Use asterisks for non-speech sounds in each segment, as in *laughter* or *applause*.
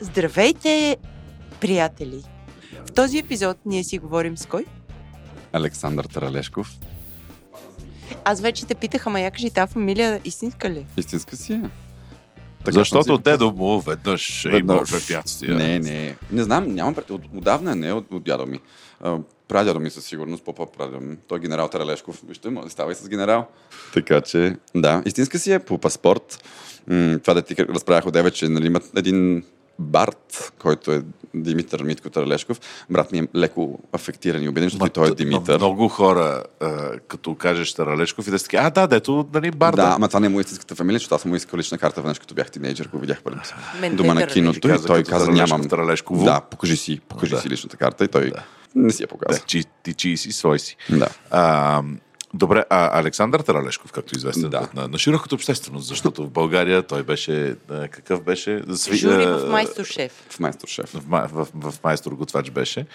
Здравейте, приятели! В този епизод ние си говорим с кой? Александър Таралешков. Аз вече те питах, ама я кажи, тази фамилия истинска ли? Истинска си е. Така Защото дедо му веднъж е Веднъж. препятствия. Не, не. Не знам, нямам пред... От, отдавна не от, от дядо ми. А, Прадядо ми със сигурност, по прадядо ми. Той е генерал Таралешков. Вижте, става и с генерал. Така че, да, истинска си е по паспорт. М- това да ти разправях от деве, че нали, имат един Барт, който е Димитър Митко Таралешков. Брат ми е леко афектиран и убеден, защото и той е Димитър. Много хора, а, като кажеш Таралешков и да си а да, дето, нали, Барда. Да, ама това не е му истинската фамилия, защото аз съм му искал лична карта веднъж, като бях тинейджър, го видях първи път. Мен Дома на киното Ти и той каза нямам. Таралешково. Да, покажи си, покажи Да. си личната карта и той Да. не си я да показа. чи, ти чии си, свой си. Да. А, добре, а Александър Таралешков, както е известен Да. на, на широката общественост, защото в България той беше, а, какъв беше? Сви- Жури а, в Майстор Шеф. В майстор шеф. в, в, в майстор готвач беше.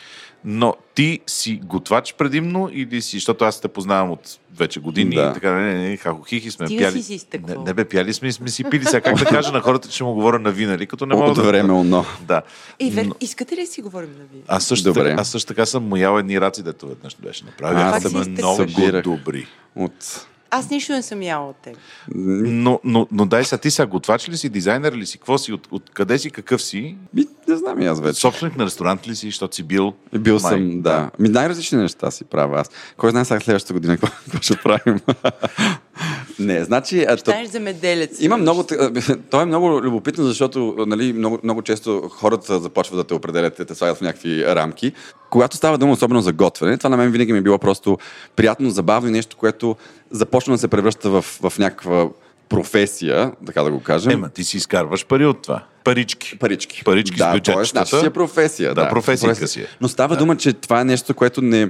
Но ти си готвач предимно или си, защото аз те познавам от вече години Да. и така, не, не, не, хахохихи сме Стига пяли. си не, не бе, пяли сме и сме си пили. Сега как да кажа на хората, че ще му говоря на винали, като не мога От да... време оно. Да. И вер... Но- искате ли да си говорим на вие? аз също, Добре. така, аз също така съм моял едни раци, дето веднъж беше направил. Аз Аз съм много добри. От... Аз нищо не съм яла от теб. Но, но, но дай сега, ти сега готвач ли си, дизайнер ли си, какво си, от, от къде си, какъв си? Ми, не знам и аз вече. Собственик на ресторант ли си, защото си бил? Бил Май, съм, да. Ми най-различни неща си правя аз. Кой знае сега следващата година какво ще правим. *laughs* *laughs* не, значи... А, Станеш земеделец. има много... *laughs* То е много любопитно, защото нали, много, много често хората започват да те определят, да те слагат в някакви рамки. Когато става дума особено за готвене, това на мен винаги ми е било просто приятно, забавно и нещо, което започна да се превръща в, в някаква професия, така да го кажем. Ема, ти си изкарваш пари от това. Парички. Парички. Парички да, с бюджетчетата. значи си е професия. Да, професийка си е. Но става дума, че това е нещо, което не...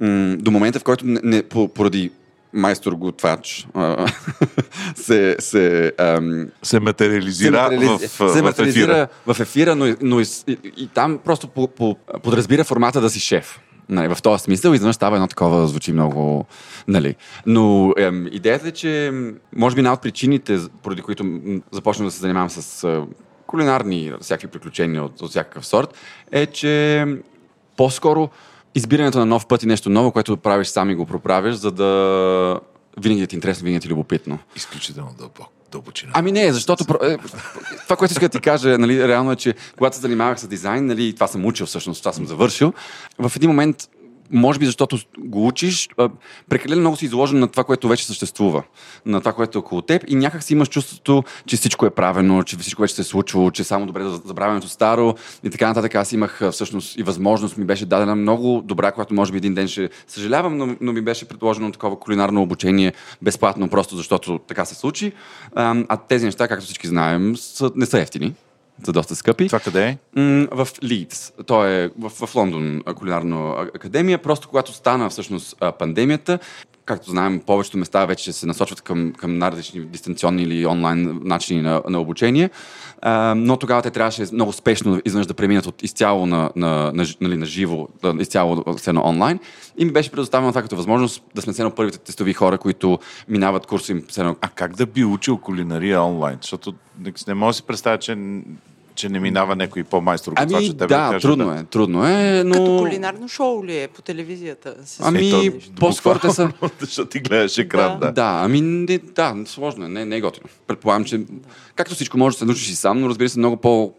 М- до момента, в който не, не, по- поради майстор готвач *laughs* се, се, ам, Се материализира, материализ- в, се в материализира ефира. в ефира, но, и- но и, и, и там просто по, по, подразбира формата да си шеф. Нали, в този смисъл изведнъж става едно такова, звучи много... Нали. Но ем, идеята е, че може би една от причините, поради които започнах да се занимавам с е, кулинарни всякакви приключения от, от всякакъв сорт, е, че по-скоро избирането на нов път и нещо ново, което правиш сам и го проправяш, за да винаги да ти е интересно, винаги да ти е любопитно. Изключително дълбок, дълбочина. Ами не, защото е, това, което иска да ти кажа, нали, реално е, че когато се занимавах с дизайн, нали, това съм учил всъщност, това съм завършил, в един момент може би защото го учиш, прекалено много си изложен на това, което вече съществува, на това, което е около теб и някак си имаш чувството, че всичко е правено, че всичко вече се е случвало, че само добре забравянето старо и така нататък. Аз имах всъщност и възможност ми беше дадена много добра, която може би един ден ще съжалявам, но, но ми беше предложено такова кулинарно обучение безплатно, просто защото така се случи. А тези неща, както всички знаем, са, не са ефтини. Са доста скъпи. Това къде е? В Лидс. Той е в, в Лондон кулинарна академия. Просто когато стана всъщност пандемията, както знаем, повечето места вече се насочват към, към най-различни дистанционни или онлайн начини на, на обучение. А, но тогава те трябваше много спешно изведнъж да преминат от изцяло на, на, на, нали, на живо, изцяло все едно онлайн. И ми беше предоставено това като възможност да сме все първите тестови хора, които минават курса им все едно А как да би учил кулинария онлайн? Защото не мога да си представя, че, че не минава някой по-майстор Ами готвач от тебе да, каже, трудно е, трудно е, но... Като кулинарно шоу ли е по телевизията? С- Ами, Ето, по-скоро те са... *laughs* Защото ти гледаш екран, да. Да. Да, ами не, да, сложно е, не, не е готино. Предполагам, че както всичко може да се научиш и сам, но разбира се много по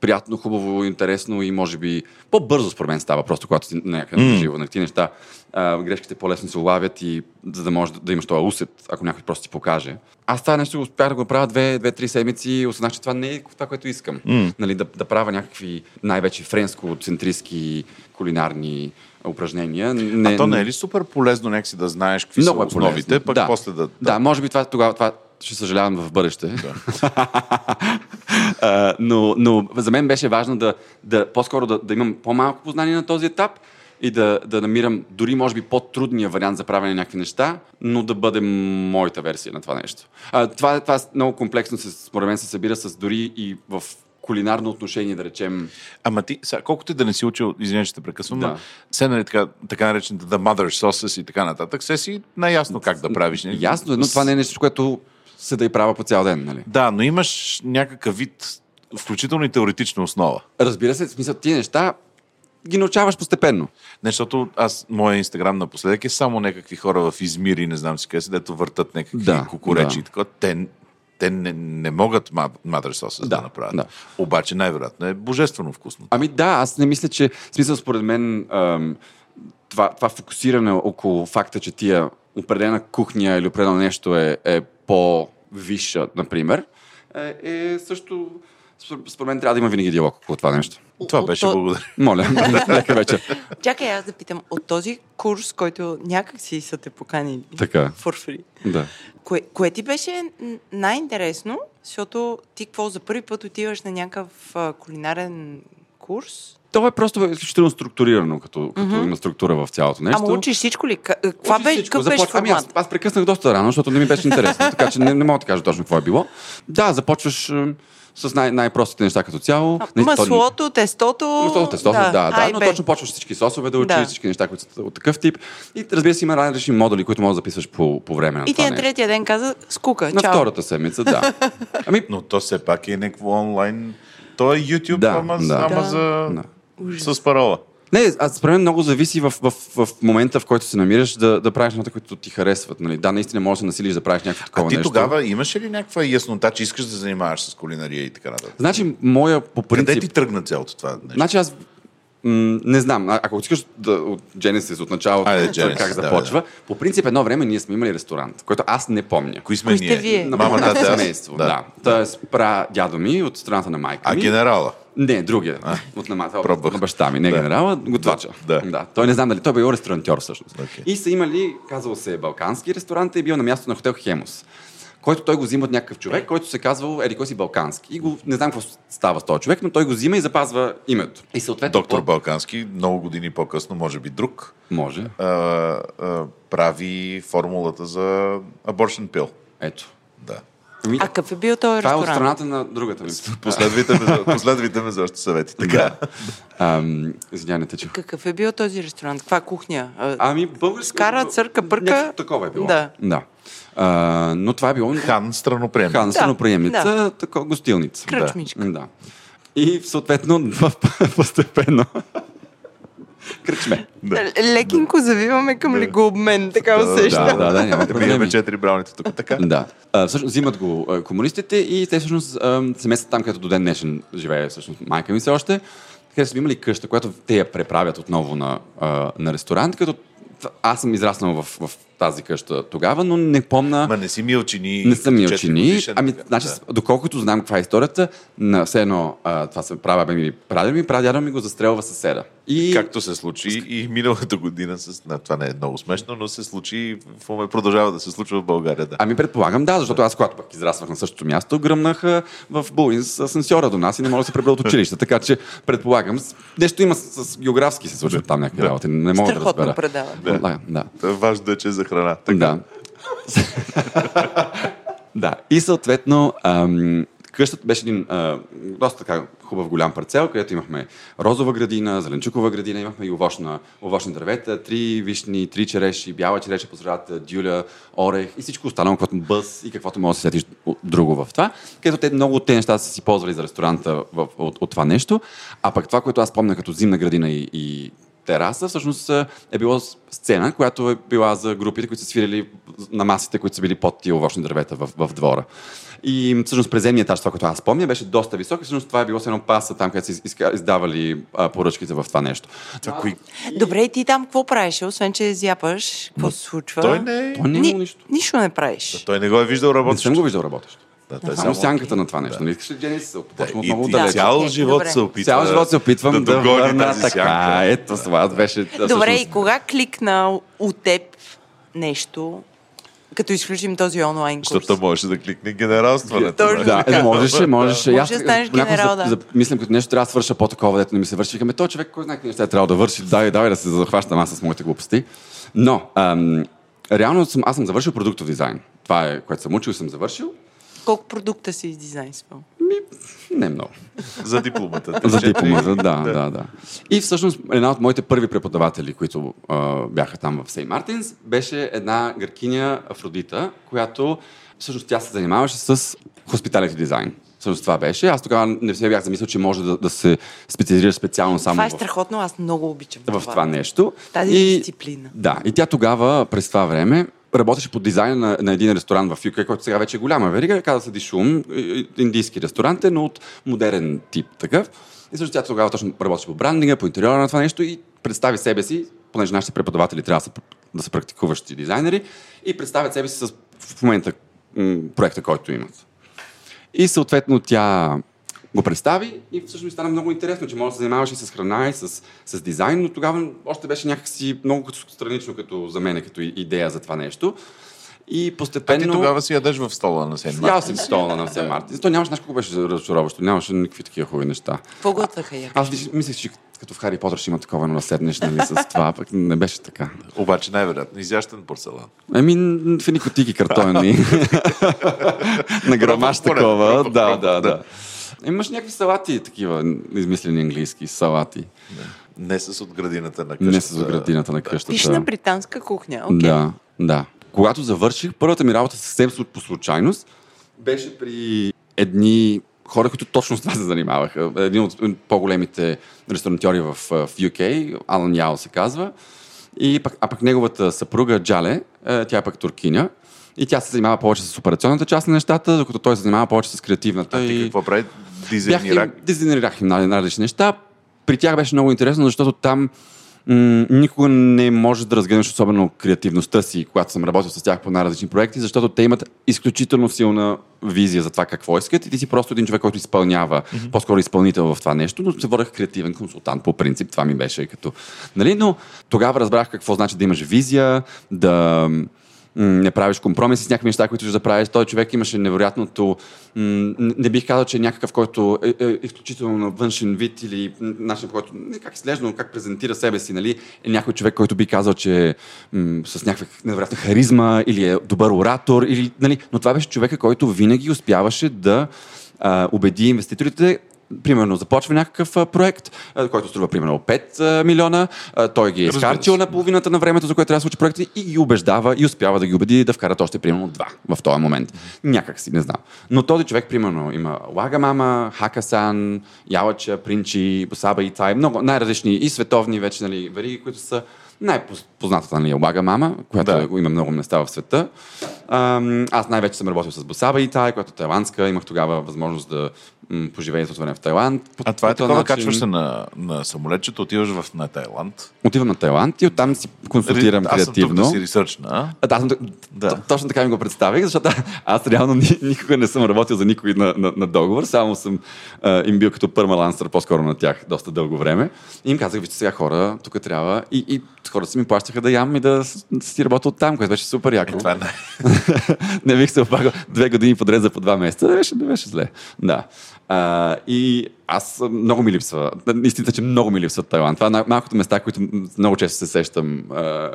приятно, хубаво, интересно и може би по-бързо според мен става, просто когато си някъде mm. живо. На ти неща, а, грешките по-лесно се улавят и за да можеш да, да имаш този усет, ако някой просто ти покаже. Аз това нещо успях да го правя две, две-три седмици и осъзнах, че това не е това, което искам. Mm. Нали, да, да правя някакви най-вече френско-центристски кулинарни упражнения. Не, А то не е ли супер полезно някакси да знаеш какви много са е основите, пък да. после да... Да, може би това тогава това ще съжалявам в бъдеще. Да. *laughs* но, но за мен беше важно да, да по-скоро да, да имам по-малко познание на този етап и да, да намирам дори може би по-трудния вариант за правене на някакви неща, но да бъде моята версия на това нещо. А, това, това много комплексно се, според мен се събира с дори и в кулинарно отношение, да речем. Ама ти, сега, колкото да не си учил, извинявай, че те прекъсвам, Да. се нали така, така наречените the mother sauces и така нататък, се си наясно как да правиш. нали? Ясно, но това не е нещо, което се да и правя по цял ден. Нали? Да, но имаш някакъв вид включително и теоретична основа. Разбира се, в смисъл, тия неща ги научаваш постепенно. Не, защото аз, моя инстаграм напоследък е само някакви хора в Измир и не знам си къде си, дето въртат някакви Да, кукуречи да. и така. Те, те не, не могат мадър соса да, Да, да направят. да. Обаче най-вероятно е божествено вкусно. Ами да, аз не мисля, че в смисъл според мен ам, това, това фокусиране около факта, че тия определена кухня или определено нещо е, е по-висша, например, е, е също според- мен трябва да има винаги диалог около това нещо. Това От беше то- благодаря. Моля, *laughs* лека вечер. Чакай аз да питам, от този курс, който някак си са те поканили Така, for free, да. кое, кое ти беше най-интересно, защото ти какво за първи път отиваш на някакъв кулинарен курс? То е просто изключително структурирано, като, като Мгм. има структура в цялото нещо. Ама учиш всичко ли? Ка- Каква беше, всичко, какъв беше започва- Ами аз, аз прекъснах доста рано, защото не ми беше интересно, *laughs* така че не, не мога да кажа точно какво е било. Да, започваш м, с най- най-простите неща като цяло. А, то- Маслото, тестото... Маслото, тестото, да, да, А и но точно почваш всички сосове да учиш, Да. всички неща, които са от такъв тип. И разбира се, има различни модули, които можеш да записваш по, по време на И ти това на нещо. третия ден каза, скука, На чао. втората седмица, да. *laughs* Ами, Но то все пак е някакво онлайн. То е YouTube, Да, ама, да. ама Да. за... да. С парола. Не, аз според мен много зависи в, в, в, момента, в който се намираш, да, да правиш нещата, които ти харесват. Нали? Да, наистина можеш да се насилиш да правиш някакво такова А ти нещо. тогава имаш ли някаква яснота, че искаш да се занимаваш с кулинария и така нататък? Значи, моя по принцип... Къде ти тръгна цялото това нещо? Значи аз м- не знам, а- ако искаш да, от Genesis, от началото, Айде, как Genesis, да, започва, по принцип едно време ние сме имали ресторант, който аз не помня. Кои сме Кои ние? вие? На Мама, тата, семейство, да. Тоест, пра дядо ми от страната на майка А ми. генерала? Не, другия. От на, това, Пробвах. на баща ми, не Да. генерала, готвача. Да. да. Той не знам дали, той бил ресторантьор всъщност. Окей. И са имали, казал се Балкански ресторант и е бил на място на хотел Хемус който той го взима от някакъв човек, който се казва Еди кой си Балкански. И го, не знам какво става с този човек, но той го взима и запазва името. И съответно... Доктор по- Балкански, много години по-късно, може би друг, Може. а, а, прави формулата за abortion pill. Ето. Да. Ами, А какъв е бил този това е от ресторант? страната на другата ми. Последвайте ме, последвайте ме за още съвети. Така. Ам, Извинявай, не. Какъв е бил този ресторант? Каква кухня? А, Ами, българска... Скара, църка, бърка. Някакво такова е било. Да. да. А, но това е било... Хан страноприем. Хан, Да, приемница, да. тако, гостилница. Кръчмичка. Да. И съответно, *laughs* в- постепенно... Кръчме. Да. Лекинко завиваме към легообмен, така Да, усещам. Да, да, да, няма проблеми. четири брауните тук. Така. Да. А, всъщност взимат го а, комунистите и те всъщност се местят там, където до ден днешен живее всъщност майка ми все още. Където са имали къща, която те я преправят отново на, а, на ресторант, като аз съм израснал в, в тази къща тогава, но не помна... Ма не си милчини. Не съм милчини. четиригодишен, Ами, значи, Да. доколкото знам каква е историята, на все едно а, това се правя ми прадядо ми, прадядо ми го застрелва съседа. И Както се случи и миналата година, с... не, това не е много смешно, но се случи и в момента продължава да се случва в България. Да. Ами предполагам, да, защото аз, когато пък израствах на същото място, гръмнаха в Булин с асансьора до нас и не мога да се пребра от училище. Така че предполагам, нещо има с, с географски се случва там някакви Да. работи. Не мога да Страхотно разбера. предава. Да. да, да. Важно е, че е за храна. Така. Да. да. И съответно, ам, къщата беше един а, доста така хубав голям парцел, където имахме розова градина, зеленчукова градина, имахме и овощна, овощни дървета, три вишни, три череши, бяла череша по средата, дюля, орех и всичко останало, каквото бъс и каквото може да се сетиш друго в това. Където те много от тези неща са си ползвали за ресторанта в, от, от, това нещо. А пък това, което аз помня като зимна градина и, и тераса, всъщност а, е било сцена, която е била за групите, които са свирили на масите, които са били под тия овощни дървета в, в двора. И всъщност преземният етаж, това, което аз помня, беше доста висок и всъщност това е било с едно паса там, където са издавали а, поръчките в това нещо. Това кои... Добре, и ти там какво правиш? Освен, че зяпаш, какво се случва? Той не е... То не е Ни, нищо. нищо не правиш. Той не го е виждал Не работещо. съм го виждал работещо. Да, той е Само сянката на това нещо. Нали искаш ли Джени се почва И, много и далеч. цял живот добре. се опитва Цял живот се опитвам да, да върна тази така. сянка. Ето това беше. Добре, всъщност- и кога кликна от теб нещо, като изключим този онлайн курс? Защото можеше да кликне генералстването. Точно нали? Да, така. е, можеше, можеше. Може Аз да станеш генерал, да. за- Мислям, като нещо трябва да свърша по-такова, дето не ми се върши. Викаме, той човек, кой знае какви неща е трябвало да върши, давай, давай да се захващам аз с моите глупости. Но, ам, реално съм, аз съм завършил продуктов дизайн. Това е, което съм учил и съм завършил. Колко продукта си издизайнствал? Не много. За дипломата. *laughs* За дипломата, да, да, да. И всъщност една от моите първи преподаватели, които а, бяха там в Сей Мартинс, беше една гъркиня Афродита, която всъщност тя се занимаваше с хоспиталити дизайн. Всъщност това беше. Аз тогава не се бях замислил, че може да, да се специализира специално само Това е страхотно, аз много обичам в това нещо. Тази дисциплина. Да, и тя тогава, през това време, работеше по дизайна на, на един ресторант в UK, който сега вече е голяма верига, каза се Дишум, индийски ресторант е, но от модерен тип такъв. И също тя тогава точно работеше по брандинга, по интериора на това нещо и представи себе си, понеже нашите преподаватели трябва да са, да са практикуващи дизайнери, и представят себе си с в момента м, проекта, който имат. И съответно тя го представи и всъщност ми стана много интересно, че може да се занимаваш и с храна, и с, с дизайн, но тогава още беше някакси много странично като за мен, като идея за това нещо. И А постепенно... ти тогава си ядеш в стола на Сен Ял съм си стола на Сен Мартин. То нямаше, знаеш колко беше разочароващо, нямаше никакви такива хубави неща. Какво готваха я? Аз мислех, че като в Хари Потър ще има такова, но да седнеш нали, с това, пък не беше така. Обаче най-вероятно изящен порцелан. Еми, в едни кутики картонни. *laughs* *laughs* на грамаш такова. Да, да, да. Да. Имаш някакви салати, такива измислени английски салати. Не с от градината на къщата. Не с градината на къщата. Пишна британска кухня. Окей. Да, да. Когато завърших, първата ми работа съвсем по случайност беше при едни хора, които точно с това се занимаваха. Един от по-големите ресторантьори в, в UK, Алан Яо се казва. И пък, а пък неговата съпруга Джале, е, тя е пък туркиня. И тя се занимава повече с операционната част на нещата, докато той се занимава повече с креативната. А ти и... какво прави? Бях Дизайнирак? им, на различни неща. При тях беше много интересно, защото там м- никога не можеш да разгледаш особено креативността си, когато съм работил с тях по най-различни проекти, защото те имат изключително силна визия за това какво искат и ти си просто един човек, който изпълнява, mm-hmm. по-скоро изпълнител в това нещо, но се водех креативен консултант по принцип, това ми беше като... Нали? Но тогава разбрах какво значи да имаш визия, да не правиш компромиси с някакви неща, които ще да правиш. Той човек имаше невероятното... Не бих казал, че е някакъв, който е, е изключително външен вид или начин, който как изглежда, как презентира себе си, нали? Е някой човек, който би казал, че е с някаква невероятна харизма или е добър оратор, или, нали? но това беше човека, който винаги успяваше да а, убеди инвеститорите примерно започва някакъв а, проект, а, който струва примерно 5 а, милиона, а, той ги е изхарчил на половината на времето, за което трябва да случи проекти и ги убеждава и успява да ги убеди да вкарат още примерно два в този момент. Някак си, не знам. Но този човек, примерно, има Лагамама, Хакасан, Ялача, Принчи, Саба и Тай, много най-различни и световни вече, нали, вериги, които са най-познатата нали, е Лага Мама, която Да. има много места в света. Аз най-вече съм работил с Босаба и Тай, която е тайландска. Имах тогава възможност да поживея време в Тайланд. По- А това е такова, начин качваш се на, на самолетчето, отиваш в, на Тайланд. Отивам на Тайланд и оттам си консултирам Аз съм тук креативно. да си ресърчна. а? Да, съм, да. Точно така ми го представих, защото аз реално ни, никога не съм работил за никой на, на, на договор, само съм а, им бил като пърмалансър по-скоро на тях доста дълго време. И им казах, вижте сега хора, тук трябва. И, и хората си ми плащаха да ям и да, си работя от там, което беше супер яко. Е най- *laughs* не бих се опакал две години подред за по два месеца, не беше, не беше зле. Да. А, и аз много ми липсва. Истината, че много ми липсва Тайланд. Това е малкото места, които много често се сещам а,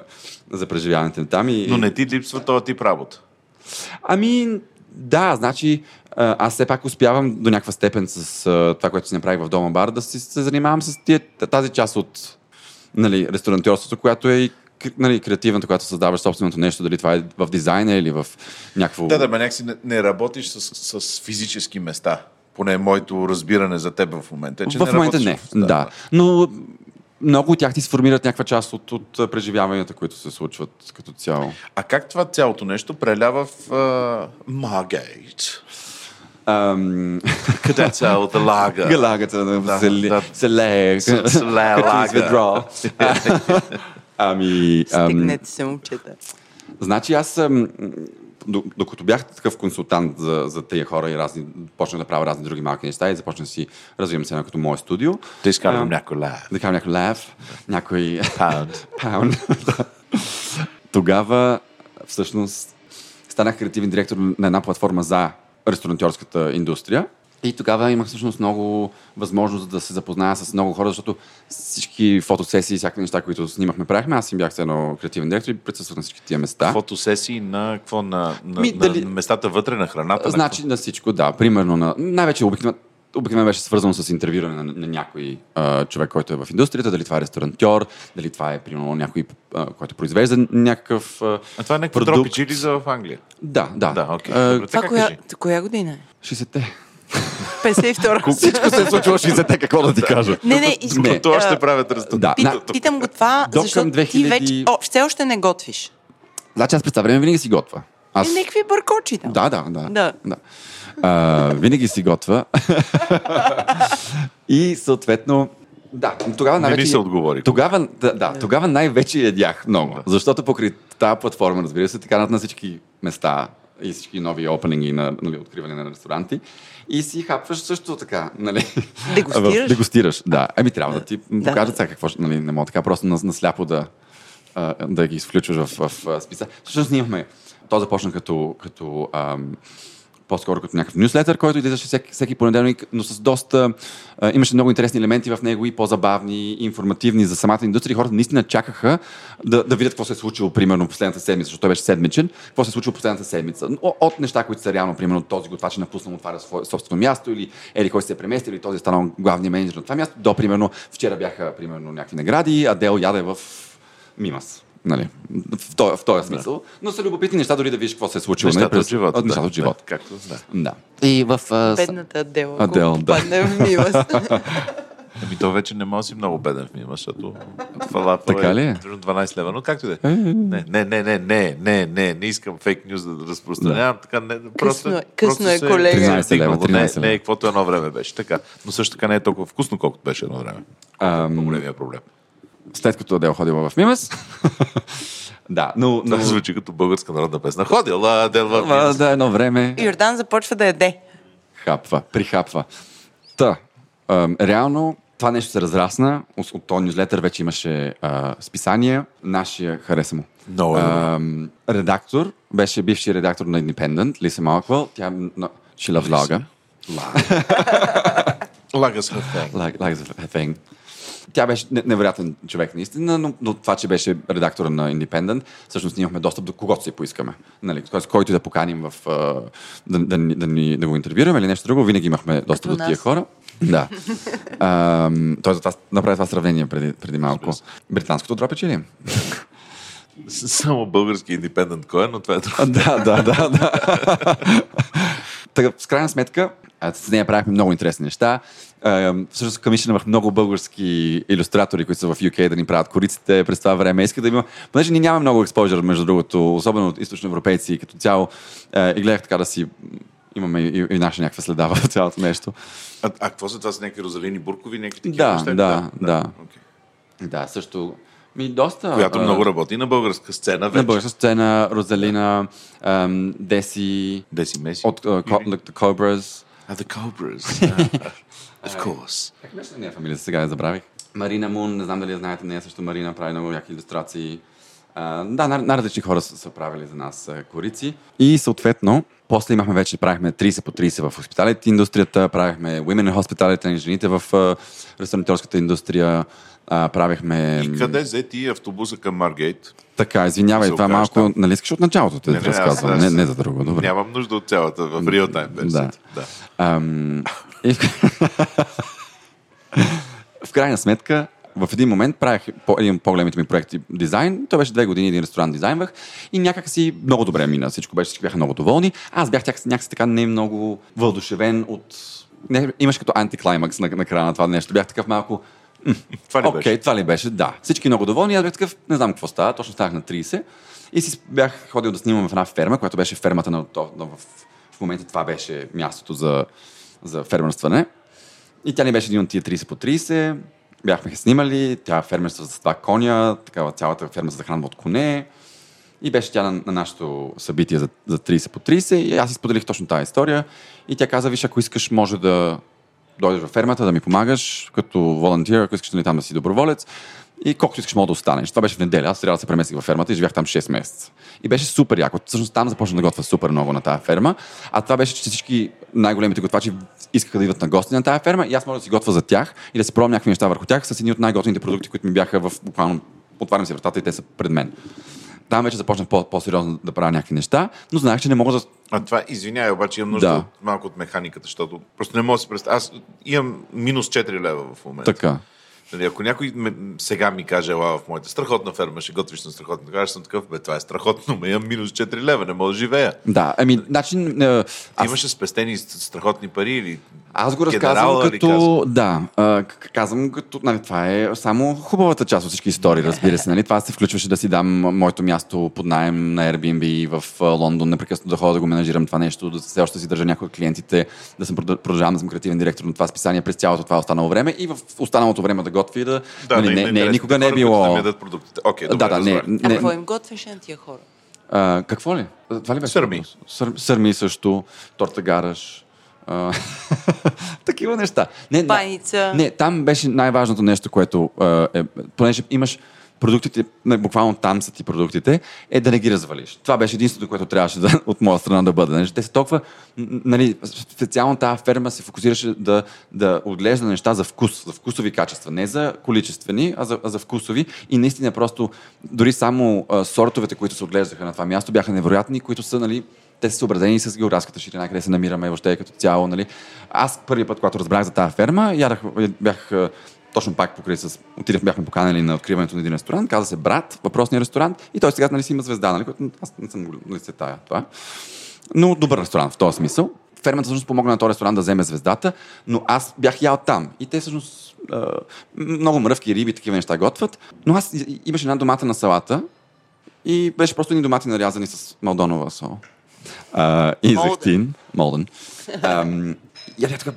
за преживяването там. И, Но не ти липсва този тип работа. Ами, да, значи аз все пак успявам до някаква степен с а, това, което си направих в Дома Бар, да си се занимавам с тия, тази част от нали, ресторантьорството, която е и нали, креативната, която създаваш собственото нещо, дали това е в дизайна или в някакво... Да, да, бе, някакси не, не работиш с, с физически места. Поне моето разбиране за теб в момента е, че в не момента не, в- да. Но много от тях ти сформират някаква част от, от преживяванията, които се случват като цяло. А как това цялото нещо прелява в? Ам... *laughs* Къде е цялата лага? Галагата Да, да. се лее. Се- се лее като лага. *laughs* Ами... ам, Стигнете се, момчета. Значи аз, докато бях такъв консултант за, за тези хора и разни, почнах да правя разни други малки неща и започнах да си развивам се като мое студио. Да изкарвам Ам, някой лав. Да кажа някой лев, някой Паунд. *laughs* паунд. Тогава всъщност станах креативен директор на една платформа за ресторантьорската индустрия. И тогава имах всъщност много възможност да се запозная с много хора, защото всички фотосесии, всякакви неща, които снимахме, правихме. Аз им бях се едно креативен директор и присъствах на всички тия места. Фотосесии на какво? На, на, Ми, на дали- местата вътре на храната? на Значи на всичко, да. Примерно на... Най-вече обикновено обикновено беше свързано с интервюиране на, на някой а, човек, който е в индустрията, дали това е ресторантьор, дали това е, примерно, някой, а, който произвежда някакъв а, А това е някаква продукт. дропи чили за в Англия. Да, да. Да, окей. А, Добре, Това коя, коя година е? 60-те. 52 Всичко се е случило 60-те, какво да ти кажа. Не, не, из... Не. То още а, правят ръста. Да. Пит, На- питам го това, До защото ти 2000 вече о, все още не готвиш. Значи аз през това време винаги си готва. Аз... И някакви бъркочи там. Да, да, да. Да. да. А, винаги си готва. *laughs* и съответно, да, тогава Не най-вече... се отговори. Тогава, да, да, тогава най-вече ядях много. Защото покрай тази платформа, разбира се, така на всички места и всички нови опенинги на нали, откриване на ресторанти. И си хапваш също така, нали? Дегустираш? Дегустираш, да. Еми трябва да ти Да. покажат сега какво, нали, не мога така просто на, на сляпо да, да ги изключваш в, в, в списа. Всъщност ние имахме, то започна като, като ам, по-скоро като някакъв нюслетър, който излизаше всеки, всеки понеделник, но с доста... А, имаше много интересни елементи в него и по-забавни, информативни за самата индустрия. Хората наистина чакаха да, да видят какво се е случило, примерно, последната седмица, защото той беше седмичен, какво се е случило последната седмица. От неща, които са реално, примерно, този готвач е напуснал, отваря свое собствено място, или ели кой се е преместил, или този е станал главния менеджер на това място, до, примерно, вчера бяха, примерно, някакви награди, Адел яде в Мимас. Нали, в, този, в този смисъл. Но са любопитни неща, дори да видиш какво се е случило. Нещата нали, от живота. От нещата да, от живота. Да, както, да. Да. И в... с- Бедната. Адел, ако да. Падне в милост. *laughs* Ами то вече не може да си много беден в Мима, защото фалафел Така ли е? примерно 12 лева, но както и да е. Не, не, не, не, не, не, не, не искам фейк нюз да разпространявам, така не, просто, е, късно просто е, колега. се е 13 лева, стигнало. 13 Не, лева. не, каквото едно време беше, така. Но също така не е толкова вкусно, колкото беше едно време. Ам, Големия проблем. След като Адел ходила в Мимас. *laughs* да, но... но Това звучи като българска народна песна. Ходила, Адел в а, Мимас. да, едно време Йордан започва да яде. хапва, прихапва. Та, ам, реално това нещо се разрасна. От, от този нюзлетър вече имаше а, списания. Нашия хареса му. Много е. Ам, редактор беше бивши редактор на Independent, Лиса Малквел. Тя no, she loves. Лагас Хафен. Like, like the thing. Тя беше не- невероятен човек, наистина, но, но това, че беше редактора на Independent, всъщност ние имахме достъп до когото си поискаме. Нали, тоест, който да поканим в, да, да, ни- да, ни, да го интервюираме или нещо друго, винаги имахме достъп Като до тия хора. Да. *laughs* Той затова направи това сравнение преди, преди малко. Британското дропече ли? *laughs* Само български индепендент кой е, но това е друго. *laughs* Да, да, да, да. Така, с крайна сметка, с нея правихме много интересни неща. Всъщност комишнавах много български иллюстратори, които са в UK да ни правят кориците през това време. Иска да има, понеже ние нямаме много експожър, между другото, особено от източноевропейци като цяло. а, И гледах така да си имаме и, и наша някаква следа в цялото нещо. А, а какво са това? Са някакви розалини буркови, някакви такива Да, неща? да, да. Окей. Да, също. Ми, доста. Която а, много работи на българска сцена На вече. българска сцена, Розалина, ам, Деси, Деси Меси. от uh, Co- The Cobras. А, The Cobras. *laughs* of course. Как беше нея фамилия? Сега я забравих. Марина Мун, не знам дали я знаете, нея също Марина прави много някакви иллюстрации. А, да, най- най-различни хора са, са правили за нас а, корици. И съответно, после имахме вече, правихме 30 по 30 в хоспиталите индустрията, правихме Women in Hospitality на жените в а, ресторантьорската индустрия, а, правихме... И къде взе ти автобуса към Маргейт? Така, извинявай, това малко, там? нали искаш от началото те да Не, аз- разказвам, аз- не, не за друго, добре. Нямам нужда от цялата в реал тайм версията. Да. Ам, *laughs* в крайна сметка, в един момент правих по, един от по-големите ми проекти дизайн. Той беше две години един ресторант дизайнвах и някак си много добре мина. Всичко беше, всички бяха много доволни. Аз бях някакси, така не много въодушевен от... Не, имаш като антиклаймакс на, на края на това нещо. Бях такъв малко... *laughs* Това ли Окей, беше? това ли беше? Да. Всички много доволни. Аз бях такъв, не знам какво става. Точно станах на 30. И си бях ходил да снимам в една ферма, която беше фермата на... на в, в момента това беше мястото за, за фермерстване. И тя ни беше един от тия 30 по 30. Бяхме снимали. Тя фермерства с два коня. Такава цялата ферма се захранва от коне. И беше тя на, на нашето събитие за, за 30 по 30. И аз изподелих точно тази история. И тя каза, виж, ако искаш, може да дойдеш във фермата, да ми помагаш като волонтер, ако искаш нали, там да си доброволец. И колкото искаш, мога да останеш. Това беше в неделя. Аз трябва да се преместих във фермата и живях там 6 месеца. И беше супер яко. Всъщност там започна да готвя супер много на тази ферма. А това беше, че всички най-големите готвачи искаха да идват на гости на тази ферма и аз мога да си готвя за тях и да си пробвам някакви неща върху тях с едни от най-готините продукти, които ми бяха в буквално отварям си вратата и те са пред мен. Там вече започнах по- по-сериозно да правя някакви неща, но знаех, че не мога да А това, извинявай, обаче имам нужда Да. от, малко от механиката, защото просто не мога да си представя. Аз имам минус 4 лева в момента. така. Нали, ако някой ме, сега ми каже, ела в моята страхотна ферма, ще готвиш на страхотна, тогава съм такъв, бе, това е страхотно, но имам минус 4 лева, не мога да живея. Да, ами, Ти Аз... имаше спестени страхотни пари или Аз го разказвам Генерала като... Да, а, казвам като... Нали, това е само хубавата част от всички истории, разбира се. Нали? Това се включваше да си дам моето място под найем на Airbnb в Лондон, непрекъснато да ходя да го менажирам това нещо, да все още си държа някои от клиентите, да съм продъл- продължавам да съм креативен директор на това списание през цялото това останало време и в останалото време да готви да... Да, нали, да, не, не, никога не е било... да продуктите. Окей, да, добре, да, не, разбрах. А не, какво им готвеше на тия хора? а, какво ли? Това ли беше? Сърми. сърми също, торта гараш. *laughs* Такива неща. Не, Паница. Не, там беше най-важното нещо, което е, понеже имаш продуктите, не, буквално там са ти продуктите, е да не ги развалиш. Това беше единството, което трябваше да, *laughs* от моя страна да бъде. Нали, Те са толкова, нали, специално тази ферма се фокусираше да, да отглежда неща за вкус, за вкусови качества. Не за количествени, а за, а за вкусови. И наистина просто, дори само а, сортовете, които се отглеждаха на това място, бяха невероятни, които са, нали, те са съобразени с географската ширина, къде се намираме въобще като цяло. Нали. Аз първият път, когато разбрах за тази ферма, ядах, бях точно пак покрай с... Отидах, бяхме поканени на откриването на един ресторант, каза се брат, въпросния ресторант, и той сега нали, си има звезда, нали, което аз не съм го нали, се тая това. Но добър ресторант в този смисъл. Фермата всъщност помогна на този ресторант да вземе звездата, но аз бях ял там. И те всъщност много мръвки, риби, такива неща готвят. Но аз имаше една домата на салата и беше просто едни домати нарязани с малдонова сол. А, и зехтин. Молден. Ам, и аз така,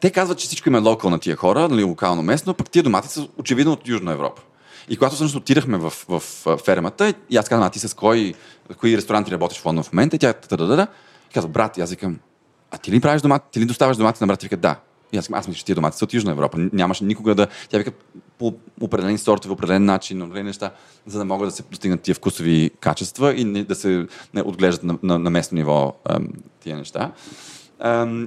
те казват, че всичко има локал на тия хора, нали, локално местно, пък тия домати са очевидно от Южна Европа. И когато всъщност отидахме в, в, а, фермата, и аз казвам, а ти с кой, кои ресторанти работиш в Лондон в момента? И тя та-да-да-да. И казва, брат, и аз викам, а ти ли правиш домати, ти ли доставяш домати на брат? И вика, да. И аз, аз мисля, че тия домати са от Южна Европа. Нямаше никога да... Тя вика по определени сортове, определен начин, определени неща, за да могат да се постигнат тия вкусови качества и да се отглеждат на, на, на местно ниво тия неща.